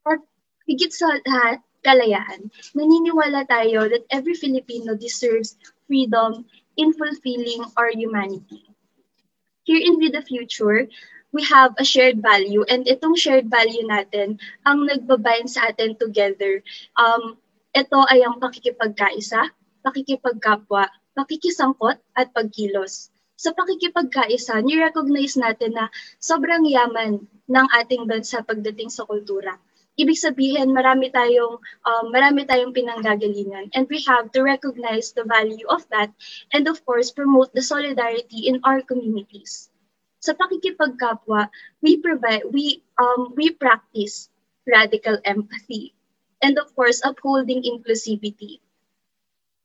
At higit sa lahat, kalayaan. Naniniwala tayo that every Filipino deserves freedom in fulfilling our humanity. Here in With the Future, we have a shared value and itong shared value natin ang nagbabind sa atin together. Um, ito ay ang pakikipagkaisa, pakikipagkapwa, pakikisangkot at pagkilos. Sa pakikipagkaisa, ni-recognize natin na sobrang yaman ng ating bansa pagdating sa kultura ibig sabihin marami tayong um, marami tayong pinanggagalingan and we have to recognize the value of that and of course promote the solidarity in our communities sa pakikipagkapwa we provide we um we practice radical empathy and of course upholding inclusivity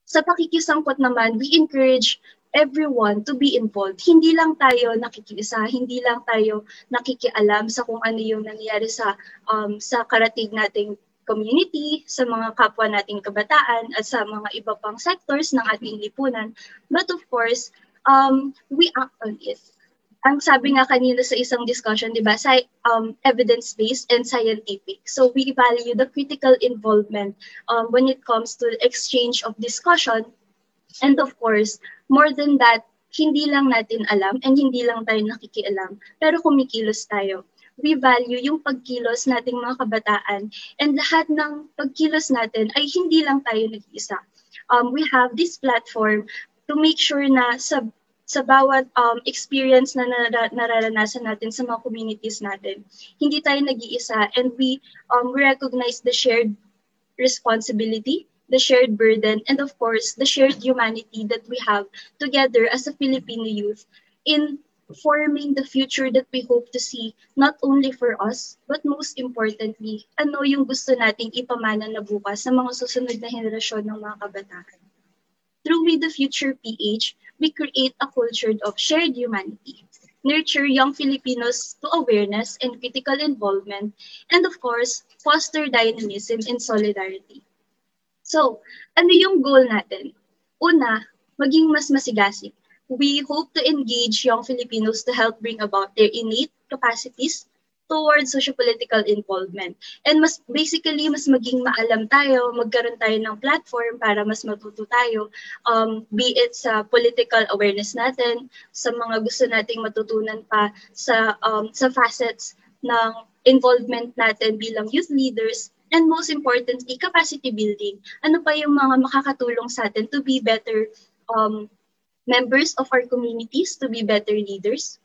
sa pakikisangkot naman we encourage everyone to be involved. Hindi lang tayo nakikiisa, hindi lang tayo nakikialam sa kung ano yung nangyayari sa um, sa karating nating community, sa mga kapwa nating kabataan, at sa mga iba pang sectors ng ating lipunan. But of course, um, we act on it. Ang sabi nga kanina sa isang discussion, di ba, sa um, evidence-based and scientific. So we value the critical involvement um, when it comes to exchange of discussion And of course, more than that, hindi lang natin alam and hindi lang tayo nakikialam, pero kumikilos tayo. We value yung pagkilos nating mga kabataan and lahat ng pagkilos natin ay hindi lang tayo nag-iisa. Um, we have this platform to make sure na sa sa bawat um, experience na nar- nararanasan natin sa mga communities natin, hindi tayo nag-iisa and we um, recognize the shared responsibility the shared burden, and of course, the shared humanity that we have together as a Filipino youth in forming the future that we hope to see, not only for us, but most importantly, ano yung gusto nating ipamana na bukas sa mga susunod na henerasyon ng mga kabataan. Through With the Future PH, we create a culture of shared humanity, nurture young Filipinos to awareness and critical involvement, and of course, foster dynamism and solidarity. So, ano yung goal natin? Una, maging mas masigasig. We hope to engage young Filipinos to help bring about their innate capacities towards socio-political involvement. And mas basically, mas maging maalam tayo, magkaroon tayo ng platform para mas matuto tayo, um, be it sa political awareness natin, sa mga gusto nating matutunan pa sa, um, sa facets ng involvement natin bilang youth leaders, And most importantly, capacity building. Ano pa yung mga makakatulong sa atin to be better um, members of our communities, to be better leaders,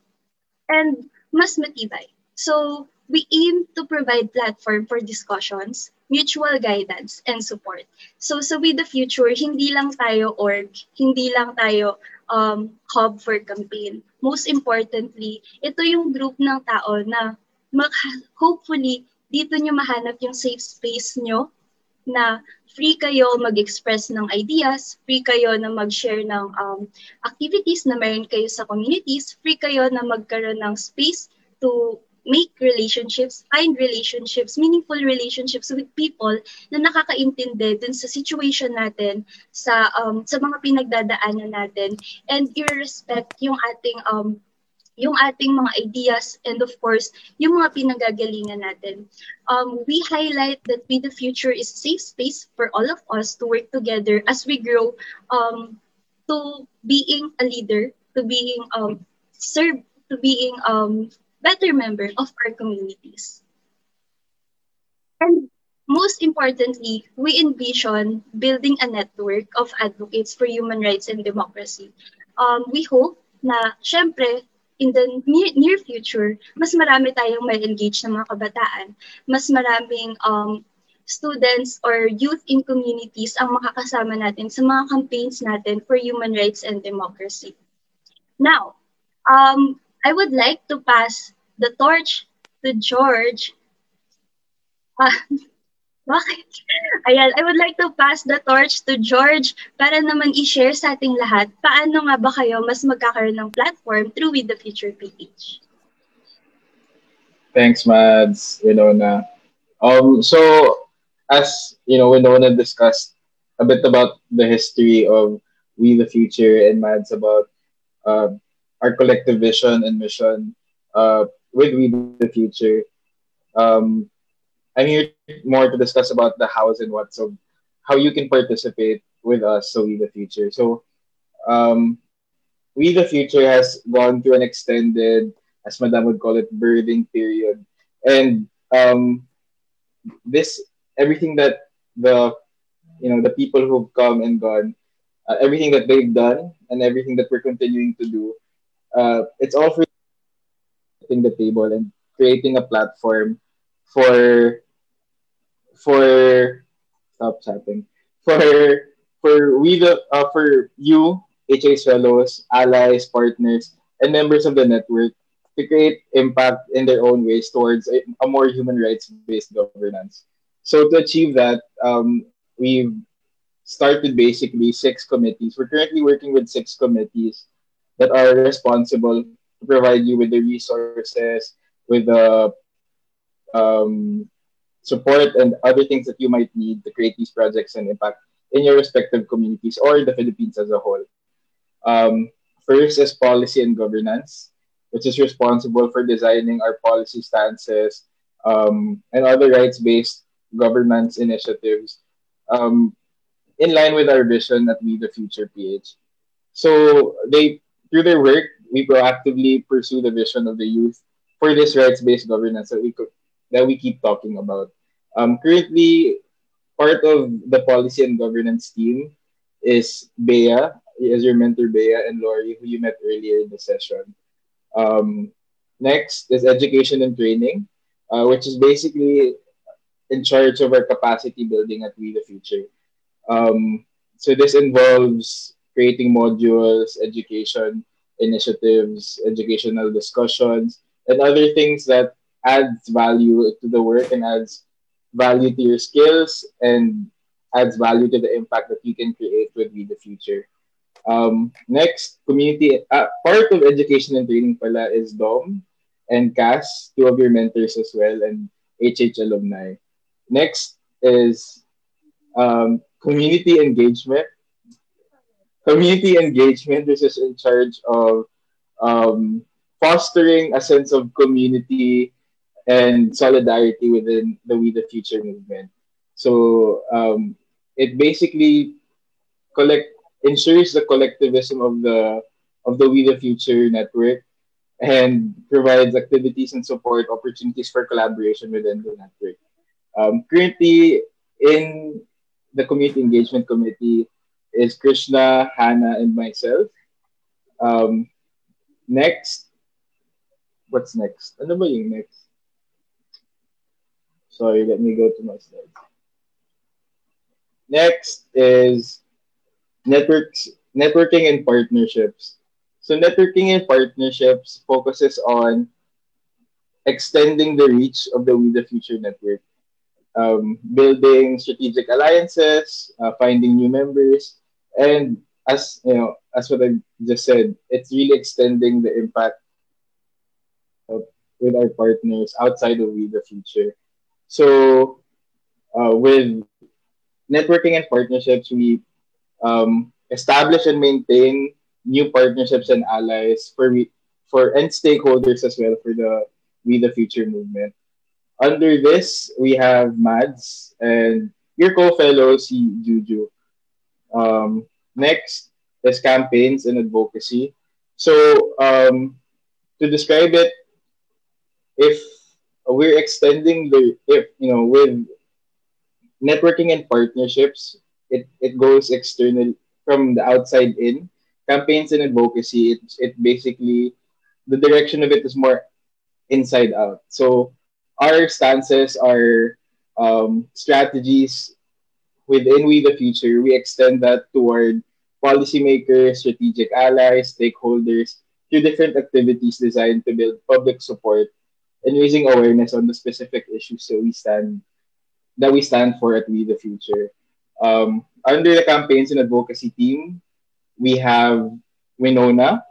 and mas matibay. So, we aim to provide platform for discussions, mutual guidance, and support. So, so with the future, hindi lang tayo org, hindi lang tayo um, hub for campaign. Most importantly, ito yung group ng tao na mag- hopefully dito nyo mahanap yung safe space nyo na free kayo mag-express ng ideas, free kayo na mag-share ng um, activities na meron kayo sa communities, free kayo na magkaroon ng space to make relationships, find relationships, meaningful relationships with people na nakakaintindi dun sa situation natin, sa um, sa mga pinagdadaanan natin, and i-respect yung ating um, yung ating mga ideas and of course, yung mga pinagagalingan natin. Um, we highlight that Be the Future is safe space for all of us to work together as we grow um, to being a leader, to being um, serve, to being um, better member of our communities. And most importantly, we envision building a network of advocates for human rights and democracy. Um, we hope na, syempre, in the near, near future, mas marami tayong may engage ng mga kabataan, mas maraming um, students or youth in communities ang makakasama natin sa mga campaigns natin for human rights and democracy. Now, um, I would like to pass the torch to George. Uh, Bakit? Ayan, I would like to pass the torch to George para naman i-share sa ating lahat paano nga ba kayo mas magkakaroon ng platform through With the Future PH. Thanks, Mads, Winona. Um, so, as you know, Winona discussed a bit about the history of We the Future and Mads about uh, our collective vision and mission uh, with We the Future. Um, I'm here more to discuss about the hows and what, so how you can participate with us, so we the future. So, um, we the future has gone through an extended, as Madam would call it, birthing period, and um, this everything that the you know the people who've come and gone, uh, everything that they've done, and everything that we're continuing to do, uh, it's all for the table and creating a platform for for stop chatting for for we the uh, for you HA's fellows, allies, partners, and members of the network to create impact in their own ways towards a, a more human rights based governance. So to achieve that, um, we've started basically six committees. We're currently working with six committees that are responsible provide you with the resources, with the um, support and other things that you might need to create these projects and impact in your respective communities or the Philippines as a whole. Um, first is policy and governance, which is responsible for designing our policy stances um, and other rights-based governance initiatives um, in line with our vision at We the Future PH. So they, through their work, we proactively pursue the vision of the youth for this rights-based governance that we could that we keep talking about. Um, currently, part of the policy and governance team is Bea, as your mentor Bea and Lori, who you met earlier in the session. Um, next is education and training, uh, which is basically in charge of our capacity building at We the Future. Um, so this involves creating modules, education initiatives, educational discussions, and other things that adds value to the work and adds value to your skills and adds value to the impact that you can create with We the Future. Um, next, community, uh, part of education and training pala is DOM and CAS, two of your mentors as well, and HH alumni. Next is um, community engagement. Community engagement, this is in charge of um, fostering a sense of community and solidarity within the We the Future movement. So um, it basically collect ensures the collectivism of the of the We the Future network and provides activities and support opportunities for collaboration within the network. Um, currently, in the community engagement committee is Krishna, Hannah, and myself. Um, next, what's next? Ano ba yung next? Sorry, let me go to my slides. Next is networks, networking and partnerships. So networking and partnerships focuses on extending the reach of the We the Future network. um, building strategic alliances, uh, finding new members, and as you know, as what I just said, it's really extending the impact of, with our partners outside of We the Future. So, uh, with networking and partnerships, we um, establish and maintain new partnerships and allies for we for and stakeholders as well for the We the Future movement. Under this, we have Mads and your co-fellow, si Juju. Um, next is campaigns and advocacy. So, um, to describe it, if we're extending the, if, you know, with networking and partnerships, it, it goes external from the outside in. Campaigns and advocacy, it, it basically, the direction of it is more inside out. So, our stances, our um, strategies within We the Future, we extend that toward policymakers, strategic allies, stakeholders through different activities designed to build public support and raising awareness on the specific issues that we stand that we stand for at We the Future. Um, under the campaigns and advocacy team, we have Winona,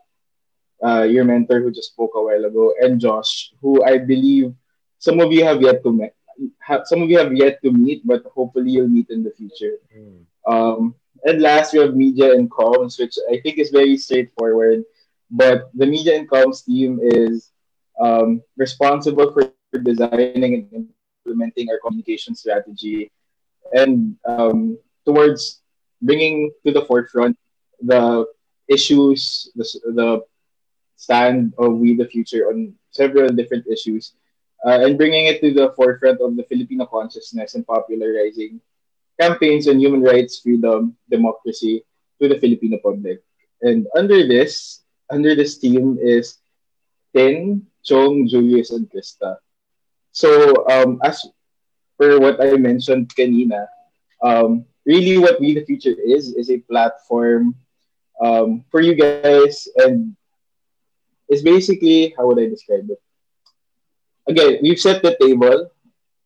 uh, your mentor who just spoke a while ago, and Josh, who I believe some of you have yet to meet. Have, some of you have yet to meet, but hopefully you'll meet in the future. Mm. Um, and last, we have media and comms, which I think is very straightforward. But the media and comms team is um, responsible for designing and implementing our communication strategy and um, towards bringing to the forefront the issues, the, the stand of We the Future on several different issues uh, and bringing it to the forefront of the Filipino consciousness and popularizing campaigns on human rights, freedom, democracy to the Filipino public. And under this, under this team is Tin, Chong, Julius, and Krista. So um, as per what I mentioned kanina, um, really what We the Future is, is a platform um, for you guys and it's basically, how would I describe it? Again, we've set the table.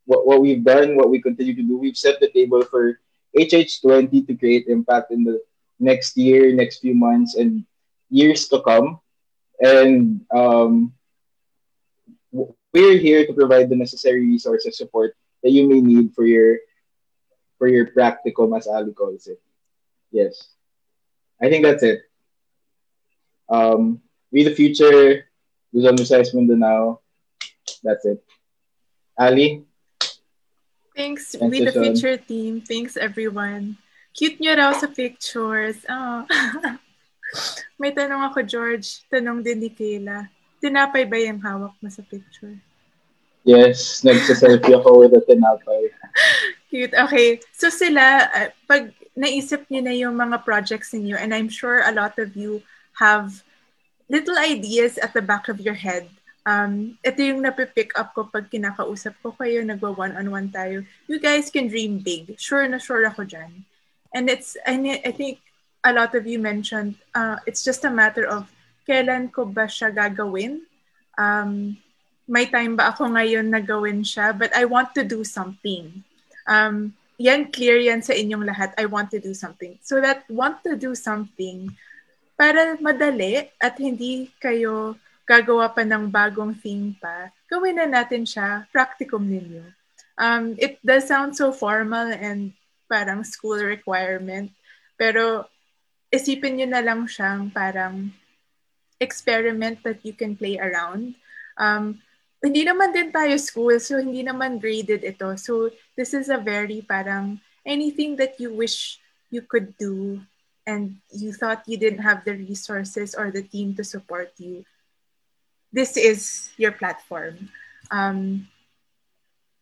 What, what we've done, what we continue to do, we've set the table for HH20 to create impact in the next year, next few months, and years to come. And um, we're here to provide the necessary resources support that you may need for your for your practicum, as Ali calls it. Yes, I think that's it. Um, we the future. Luzon Visayas Mindanao. That's it. Ali? Thanks, Thanks We the Future team. Thanks, everyone. Cute nyo raw sa pictures. Oh. May tanong ako, George. Tanong din ni Kayla. Tinapay ba yung hawak mo sa picture? Yes, nagsa-selfie ako with a tinapay. Cute. Okay. So sila, uh, pag naisip niyo na yung mga projects niyo, and I'm sure a lot of you have little ideas at the back of your head um, ito yung napipick up ko pag kinakausap ko kayo, nagwa one-on-one tayo. You guys can dream big. Sure na sure ako dyan. And it's, I, I think a lot of you mentioned, uh, it's just a matter of kailan ko ba siya gagawin. Um, may time ba ako ngayon na gawin siya, but I want to do something. Um, yan, clear yan sa inyong lahat. I want to do something. So that want to do something, para madali at hindi kayo gagawa pa ng bagong theme pa, gawin na natin siya, practicum ninyo. Um, it does sound so formal and parang school requirement, pero isipin nyo na lang siyang parang experiment that you can play around. Um, hindi naman din tayo school, so hindi naman graded ito. So this is a very parang anything that you wish you could do and you thought you didn't have the resources or the team to support you, this is your platform. Um,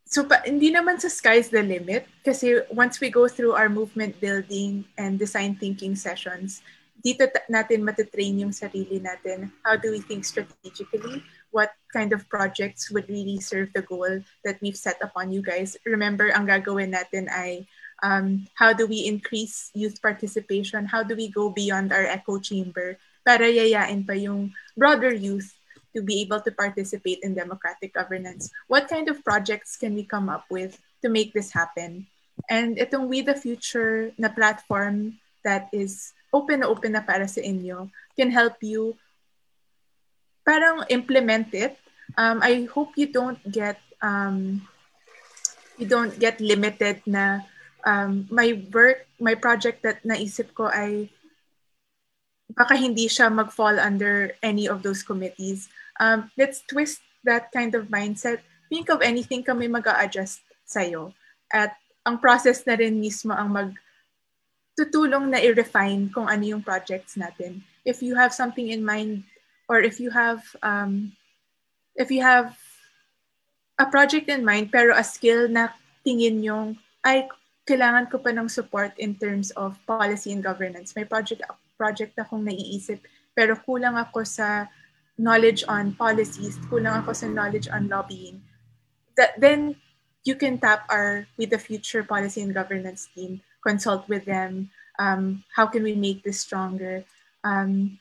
so pa, hindi naman sa sky's the limit kasi once we go through our movement building and design thinking sessions, dito t- natin matitrain yung sarili natin. How do we think strategically? What kind of projects would really serve the goal that we've set upon you guys? Remember, ang gagawin natin ay um, how do we increase youth participation? How do we go beyond our echo chamber para yayain pa yung broader youth to be able to participate in democratic governance. What kind of projects can we come up with to make this happen? And itong We the Future na platform that is open open na para sa inyo can help you parang implement it. Um, I hope you don't get um, you don't get limited na um, my work, my project that naisip ko ay baka hindi siya mag-fall under any of those committees. Um, let's twist that kind of mindset. Think of anything kami mag adjust sa'yo. At ang process na rin mismo ang mag tutulong na i-refine kung ano yung projects natin. If you have something in mind or if you have um, if you have a project in mind pero a skill na tingin yung ay kailangan ko pa ng support in terms of policy and governance. May project project akong naiisip pero kulang ako sa knowledge on policies, kulang ako sa knowledge on lobbying. That, then you can tap our with the future policy and governance team, consult with them. Um, how can we make this stronger? Um,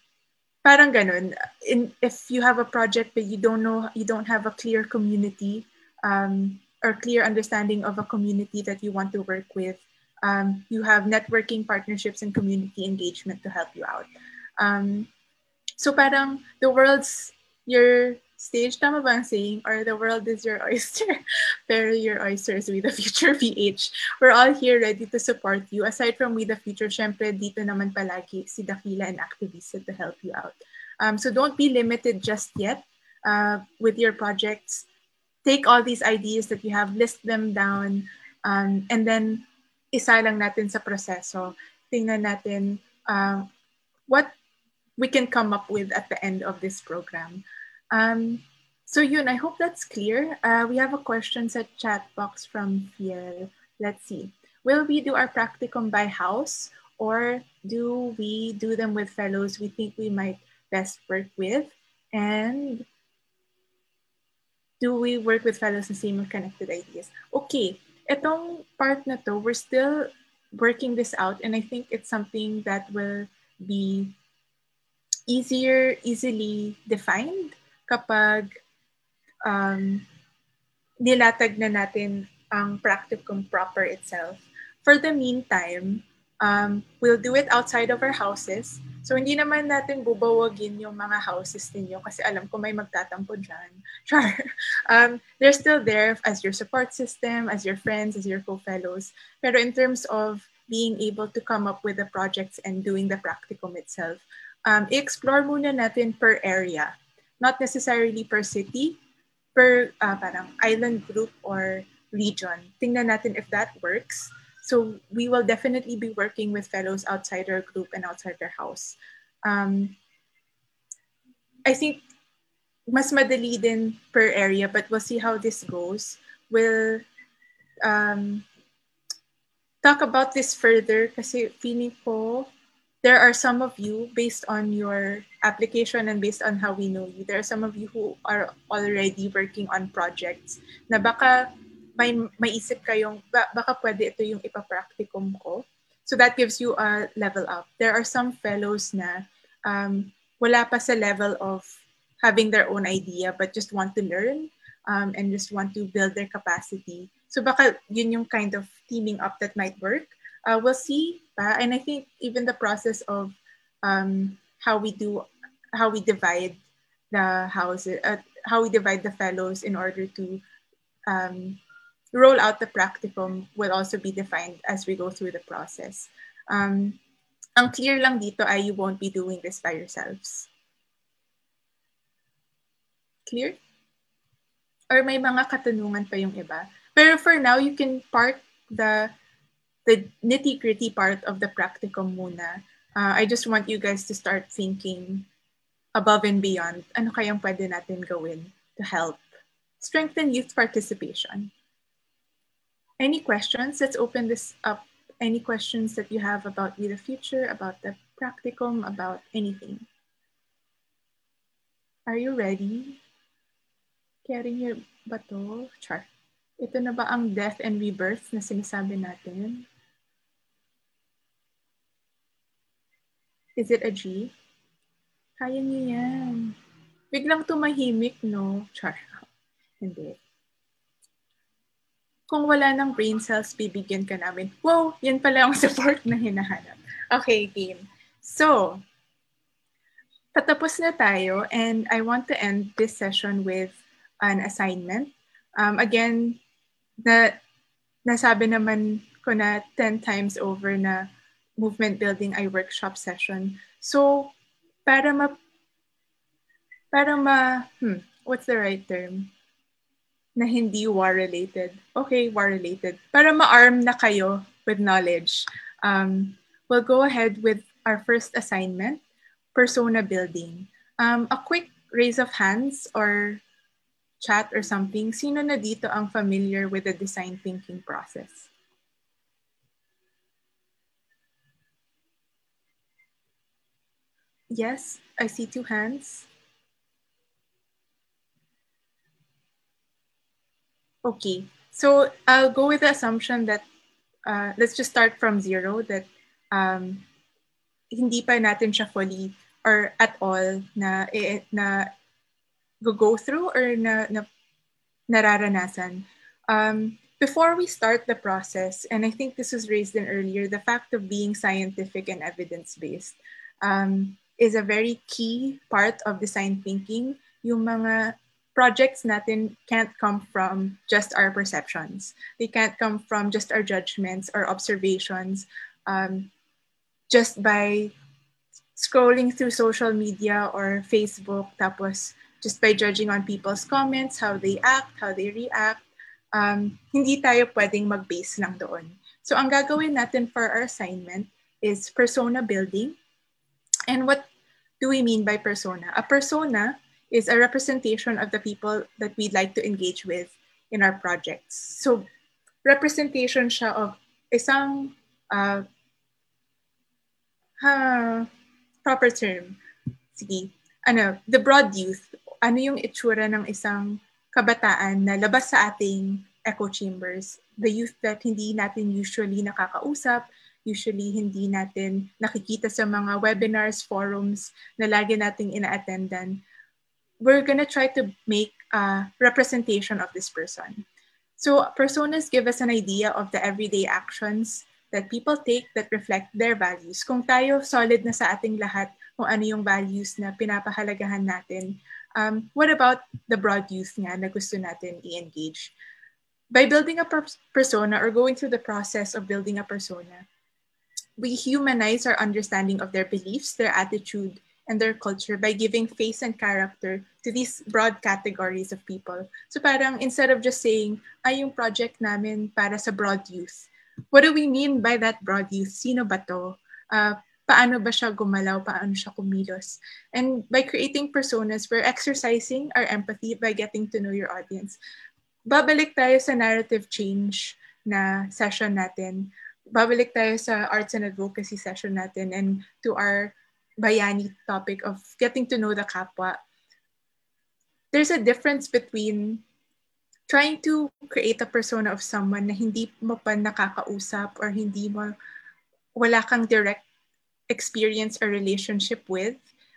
parang ganun. In, if you have a project but you don't know, you don't have a clear community um, or clear understanding of a community that you want to work with, um, you have networking partnerships and community engagement to help you out. Um, so parang the world's your stage, tama ba ang saying? Or the world is your oyster, pero your oyster is with the future PH. We're all here ready to support you. Aside from We the future, syempre dito naman palagi si Dakila and Activista to help you out. Um, so don't be limited just yet uh, with your projects. Take all these ideas that you have, list them down, um, and then isa lang natin sa proseso. Tingnan natin uh, what we can come up with at the end of this program. Um, so Yun, I hope that's clear. Uh, we have a questions at chat box from Fiel. Let's see. Will we do our practicum by house or do we do them with fellows we think we might best work with? And do we work with fellows in same connected ideas? Okay, itong part na to, we're still working this out and I think it's something that will be easier, easily defined kapag um, nilatag na natin ang practicum proper itself. For the meantime, um, we'll do it outside of our houses. So hindi naman natin bubawagin yung mga houses ninyo kasi alam ko may magtatampo dyan. Char. Um, they're still there as your support system, as your friends, as your co-fellows. Pero in terms of being able to come up with the projects and doing the practicum itself, um, explore muna natin per area not necessarily per city, per uh, parang island group or region. Tingnan natin if that works. So we will definitely be working with fellows outside our group and outside our house. Um, I think mas madali din per area, but we'll see how this goes. We'll um, talk about this further kasi feeling ko there are some of you, based on your application and based on how we know you, there are some of you who are already working on projects na baka may maisip kayong, baka pwede ito yung ipapracticum ko. So that gives you a level up. There are some fellows na um, wala pa sa level of having their own idea but just want to learn um, and just want to build their capacity. So baka yun yung kind of teaming up that might work uh, we'll see. Uh, and I think even the process of um, how we do, how we divide the houses, uh, how we divide the fellows in order to um, roll out the practicum will also be defined as we go through the process. Um, ang clear lang dito ay you won't be doing this by yourselves. Clear? Or may mga katanungan pa yung iba? Pero for now, you can park the the nitty gritty part of the practicum muna. Uh, I just want you guys to start thinking above and beyond. Ano kayang pwede natin gawin to help strengthen youth participation? Any questions? Let's open this up. Any questions that you have about the future, about the practicum, about anything? Are you ready? Carrying your bato? Char. Ito na ba ang death and rebirth na sinasabi natin? Is it a G? Kaya niyo yan. Biglang tumahimik, no? Char. Hindi. Kung wala ng brain cells, bibigyan ka namin. Wow, yan pala ang support na hinahanap. Okay, team. So, patapos na tayo and I want to end this session with an assignment. Um, again, na, nasabi naman ko na 10 times over na movement building ay workshop session. So, para ma para ma hmm, what's the right term? Na hindi war related. Okay, war related. Para ma-arm na kayo with knowledge. Um, we'll go ahead with our first assignment, persona building. Um, a quick raise of hands or chat or something. Sino na dito ang familiar with the design thinking process? Yes, I see two hands. Okay, so I'll go with the assumption that uh, let's just start from zero that um, hindi pa natin siya fully or at all na na go through or na, na nararanasan. Um, before we start the process, and I think this was raised in earlier, the fact of being scientific and evidence-based. Um, is a very key part of design thinking. Yung mga projects natin can't come from just our perceptions. They can't come from just our judgments or observations. Um, just by scrolling through social media or Facebook, tapos just by judging on people's comments, how they act, how they react, um, hindi tayo pwedeng mag-base lang doon. So ang gagawin natin for our assignment is persona building. And what do we mean by persona? A persona is a representation of the people that we'd like to engage with in our projects. So, representation siya of isang uh, ha, proper term. Sige. Ano, the broad youth. Ano yung itsura ng isang kabataan na labas sa ating echo chambers? The youth that hindi natin usually nakakausap, usually hindi natin nakikita sa mga webinars, forums na lagi nating ina-attendan, we're gonna try to make a representation of this person. So personas give us an idea of the everyday actions that people take that reflect their values. Kung tayo solid na sa ating lahat kung ano yung values na pinapahalagahan natin, um, what about the broad youth nga na gusto natin i-engage? By building a per- persona or going through the process of building a persona, we humanize our understanding of their beliefs, their attitude, and their culture by giving face and character to these broad categories of people. So parang instead of just saying, ay yung project namin para sa broad youth, what do we mean by that broad youth? Sino ba to? Uh, paano ba siya gumalaw? Paano siya kumilos? And by creating personas, we're exercising our empathy by getting to know your audience. Babalik tayo sa narrative change na session natin babalik tayo sa arts and advocacy session natin and to our bayani topic of getting to know the kapwa. There's a difference between trying to create a persona of someone na hindi mo pa nakakausap or hindi mo wala kang direct experience or relationship with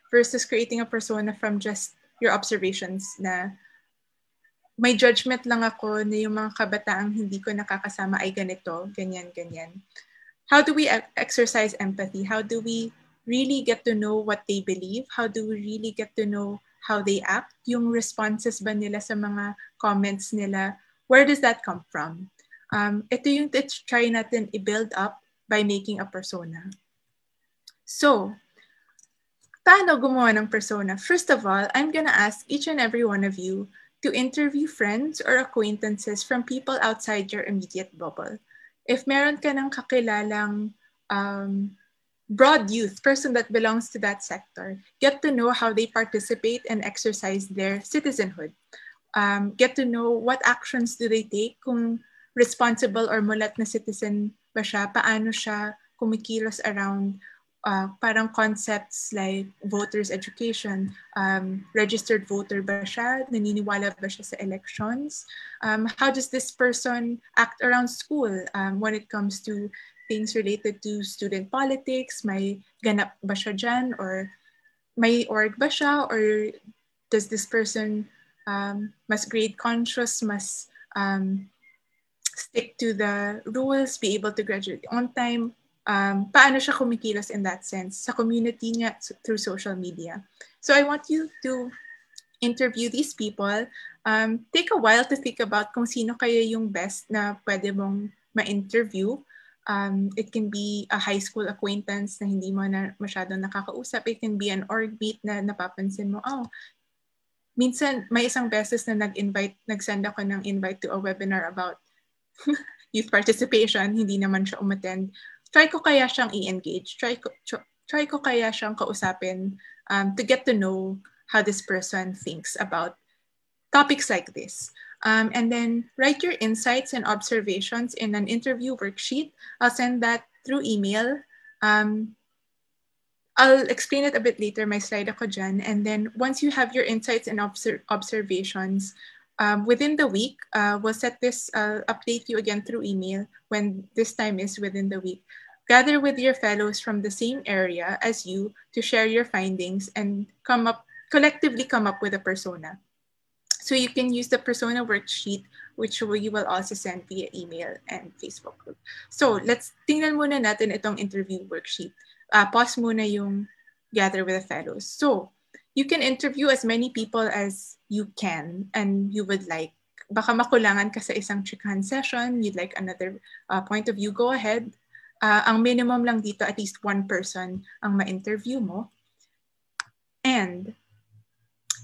versus creating a persona from just your observations na may judgment lang ako na yung mga kabataang hindi ko nakakasama ay ganito, ganyan, ganyan. How do we exercise empathy? How do we really get to know what they believe? How do we really get to know how they act? Yung responses ba nila sa mga comments nila, where does that come from? Um, ito yung try natin i-build up by making a persona. So, paano gumawa ng persona? First of all, I'm gonna ask each and every one of you to interview friends or acquaintances from people outside your immediate bubble. If meron ka ng kakilalang um, broad youth, person that belongs to that sector, get to know how they participate and exercise their citizenhood. Um, get to know what actions do they take kung responsible or mulat na citizen ba siya, paano siya kumikilos around uh, parang concepts like voters education, um, registered voter ba siya, naniniwala ba siya sa elections, um, how does this person act around school um, when it comes to things related to student politics, may ganap ba siya dyan or may org ba siya or does this person um, mas grade conscious, mas um, stick to the rules, be able to graduate on time, um, paano siya kumikilos in that sense sa community niya through social media. So I want you to interview these people. Um, take a while to think about kung sino kaya yung best na pwede mong ma-interview. Um, it can be a high school acquaintance na hindi mo na masyadong nakakausap. It can be an org meet na napapansin mo, oh, minsan may isang beses na nag-invite, nag-send ako ng invite to a webinar about youth participation, hindi naman siya umattend. Try ko kaya siyang i-engage. Try ko, try ko kaya siyang kausapin um, to get to know how this person thinks about topics like this. Um, and then write your insights and observations in an interview worksheet. I'll send that through email. Um, I'll explain it a bit later, my slide ako dyan. And then once you have your insights and obser observations, um, within the week, uh, we'll set this, uh, update you again through email when this time is within the week. Gather with your fellows from the same area as you to share your findings and come up collectively come up with a persona. So you can use the persona worksheet, which you will also send via email and Facebook group. So let's tingnan muna natin itong interview worksheet. Uh, pause muna yung gather with the fellows. So you can interview as many people as you can and you would like. Baka makulangan ka sa isang chikahan session, you'd like another uh, point of view, go ahead. Uh, ang minimum lang dito, at least one person ang ma-interview mo. And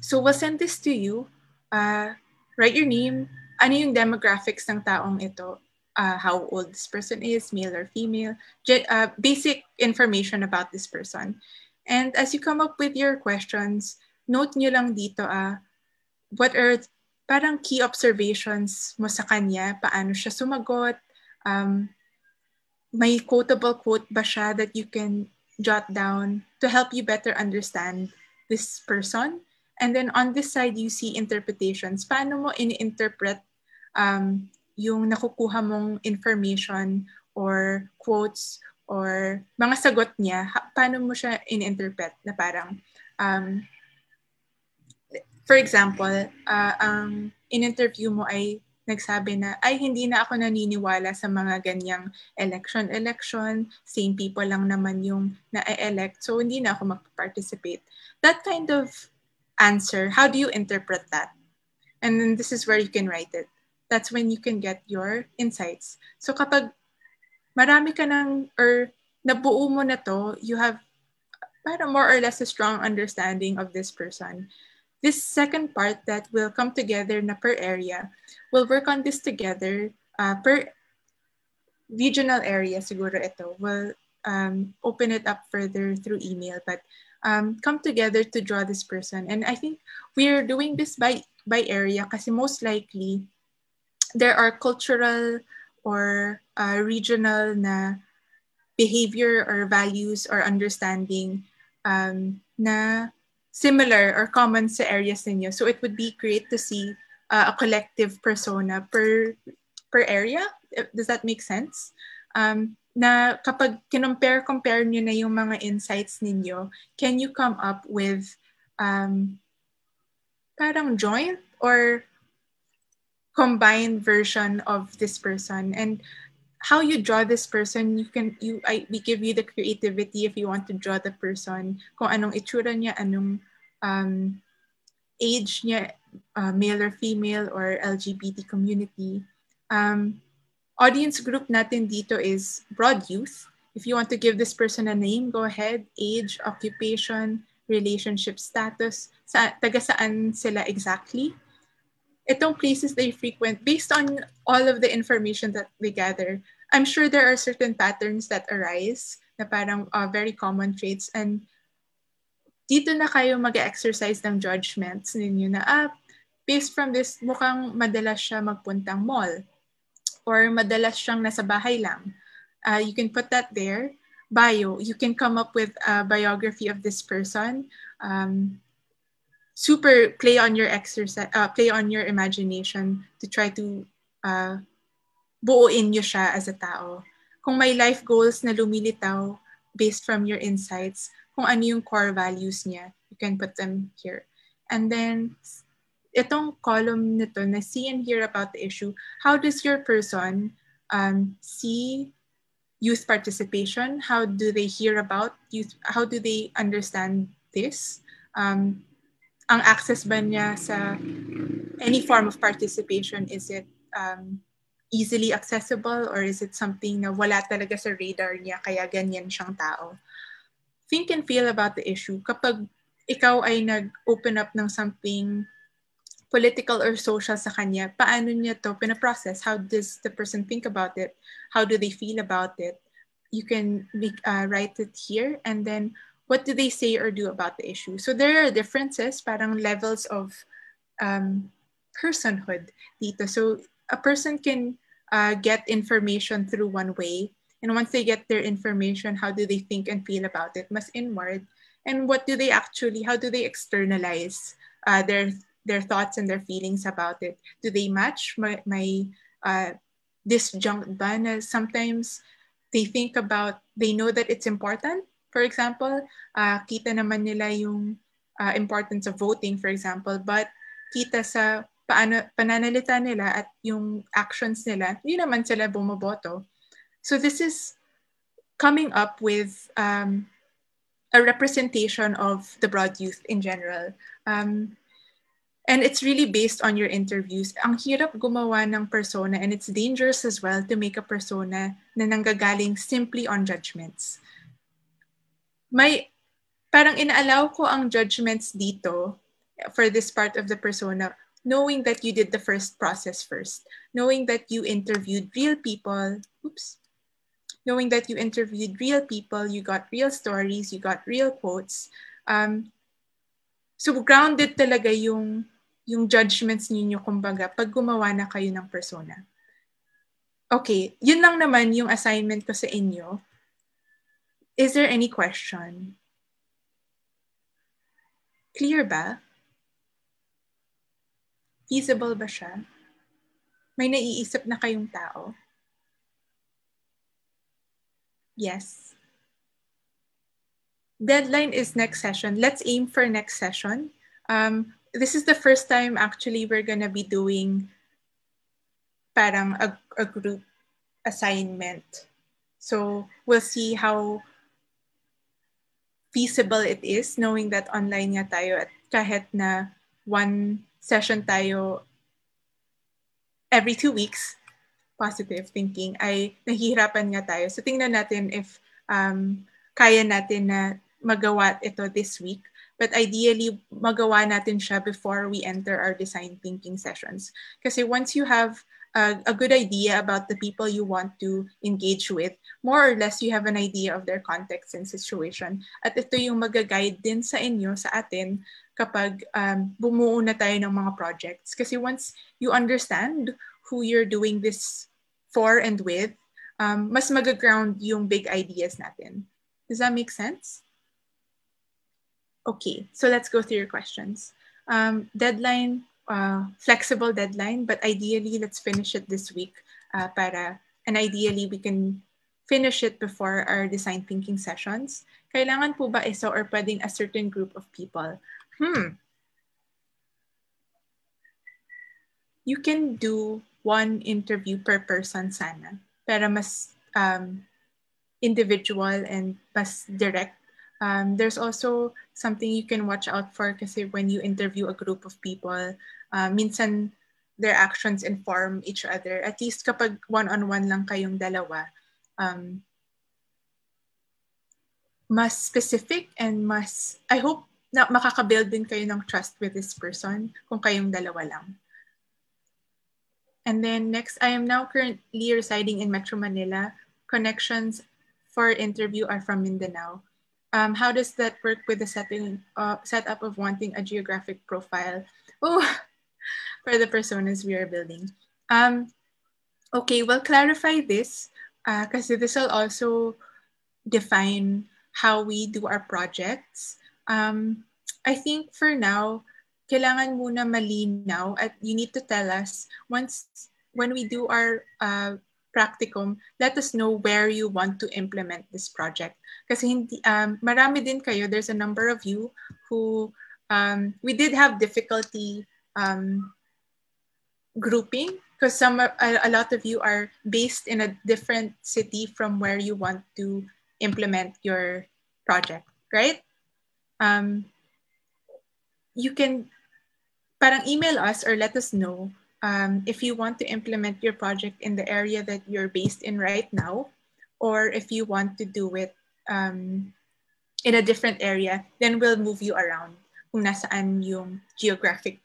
So we'll send this to you. Uh, write your name. Ano yung demographics ng taong ito? Uh, how old this person is, male or female. Uh, basic information about this person. And as you come up with your questions, note nyo lang dito, uh, what are parang key observations mo sa kanya, paano siya sumagot, um, may quotable quote ba siya that you can jot down to help you better understand this person And then on this side, you see interpretations. Paano mo ini-interpret um, yung nakukuha mong information or quotes or mga sagot niya, paano mo siya in-interpret na parang, um, for example, uh, ang in-interview mo ay nagsabi na, ay hindi na ako naniniwala sa mga ganyang election-election, same people lang naman yung na-elect, so hindi na ako mag-participate. That kind of answer, how do you interpret that? And then this is where you can write it. That's when you can get your insights. So kapag marami ka ng, or nabuo mo na to, you have para more or less a strong understanding of this person. This second part that will come together na per area, we'll work on this together uh, per regional area siguro ito. We'll um, open it up further through email, but um, come together to draw this person. And I think we're doing this by, by area because most likely there are cultural or uh, regional na behavior or values or understanding um, na similar or common sa areas ninyo. So it would be great to see uh, a collective persona per per area. Does that make sense? Um, na kapag kinompare-compare nyo na yung mga insights ninyo, can you come up with um, parang joint or combined version of this person? And how you draw this person you can you I, we give you the creativity if you want to draw the person. Kung anong itsura niya anong um, age niya uh, male or female or LGBT community. Um, audience group natin dito is broad youth. If you want to give this person a name, go ahead. Age, occupation, relationship status, sa, taga saan sila exactly. Itong places they frequent, based on all of the information that we gather, I'm sure there are certain patterns that arise na parang uh, very common traits and dito na kayo mag-exercise ng judgments ninyo na ah, based from this, mukhang madalas siya magpuntang mall or madalas siyang nasa bahay lang. Uh, you can put that there. Bio, you can come up with a biography of this person. Um, super play on your exercise, uh, play on your imagination to try to uh, buuin nyo siya as a tao. Kung may life goals na lumilitaw based from your insights, kung ano yung core values niya, you can put them here. And then, itong column nito na see and hear about the issue, how does your person um, see youth participation? How do they hear about youth? How do they understand this? Um, ang access ba niya sa any form of participation, is it um, easily accessible or is it something na wala talaga sa radar niya kaya ganyan siyang tao? Think and feel about the issue. Kapag ikaw ay nag-open up ng something political or social sa kanya, paano niya to pinaprocess? How does the person think about it? How do they feel about it? You can make, uh, write it here and then what do they say or do about the issue? So there are differences, parang levels of um, personhood dito. So a person can uh, get information through one way. And once they get their information, how do they think and feel about it? Mas inward. And what do they actually, how do they externalize uh, their their thoughts and their feelings about it. Do they match my, my uh, disjunct ba sometimes they think about, they know that it's important. For example, uh, kita naman nila yung uh, importance of voting, for example, but kita sa paano, pananalita nila at yung actions nila, hindi naman sila bumoboto. So this is coming up with um, a representation of the broad youth in general. Um, And it's really based on your interviews. Ang hirap gumawa ng persona and it's dangerous as well to make a persona na nanggagaling simply on judgments. May, parang inaalaw ko ang judgments dito for this part of the persona knowing that you did the first process first. Knowing that you interviewed real people. Oops. Knowing that you interviewed real people, you got real stories, you got real quotes. Um, so grounded talaga yung yung judgments ninyo, kumbaga, pag gumawa na kayo ng persona. Okay, yun lang naman yung assignment ko sa inyo. Is there any question? Clear ba? Feasible ba siya? May naiisip na kayong tao? Yes. Deadline is next session. Let's aim for next session. Um, this is the first time actually we're gonna be doing parang a, a group assignment. So we'll see how feasible it is knowing that online nga tayo at kahit na one session tayo every two weeks, positive thinking, ay nahihirapan nga tayo. So tingnan natin if um, kaya natin na magawa ito this week. But ideally, magawa natin siya before we enter our design thinking sessions. Kasi once you have a, a good idea about the people you want to engage with, more or less you have an idea of their context and situation. At ito yung mag-guide din sa inyo, sa atin, kapag um, bumuo na tayo ng mga projects. Kasi once you understand who you're doing this for and with, um, mas mag-ground yung big ideas natin. Does that make sense? Okay, so let's go through your questions. Um, deadline, uh, flexible deadline, but ideally let's finish it this week uh, para, and ideally we can finish it before our design thinking sessions. Kailangan po ba isa or pwedeng a certain group of people? Hmm. You can do one interview per person sana para mas um, individual and mas direct um, there's also something you can watch out for kasi when you interview a group of people, uh, minsan their actions inform each other. At least kapag one-on-one lang kayong dalawa, um, mas specific and mas, I hope na makakabuild din kayo ng trust with this person kung kayong dalawa lang. And then next, I am now currently residing in Metro Manila. Connections for interview are from Mindanao. Um, how does that work with the setting uh, setup of wanting a geographic profile? Oh, for the personas we are building. Um, okay, we'll clarify this because uh, this will also define how we do our projects. Um, I think for now, kailangan muna malinaw at you need to tell us once when we do our uh, practicum, let us know where you want to implement this project. Kasi hindi, um, marami din kayo, there's a number of you who Um, we did have difficulty um, grouping because some a, a lot of you are based in a different city from where you want to implement your project, right? Um, you can parang email us or let us know um, if you want to implement your project in the area that you're based in right now, or if you want to do it um, in a different area, then we'll move you around kung nasaan yung geographic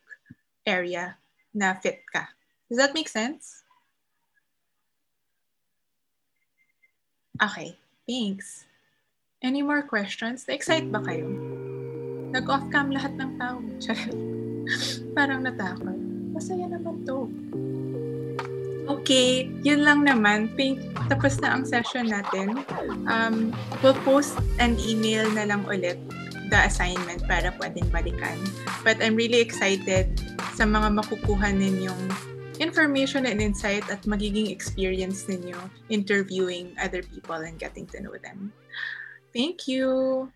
area na fit ka. Does that make sense? Okay, thanks. Any more questions? Na-excite ba kayo? Nag-off cam lahat ng tao. Parang natakot. Masaya naman to. Okay, yun lang naman. Thank, tapos na ang session natin. Um, we'll post an email na lang ulit the assignment para pwedeng balikan. But I'm really excited sa mga makukuha ninyong information and insight at magiging experience ninyo interviewing other people and getting to know them. Thank you.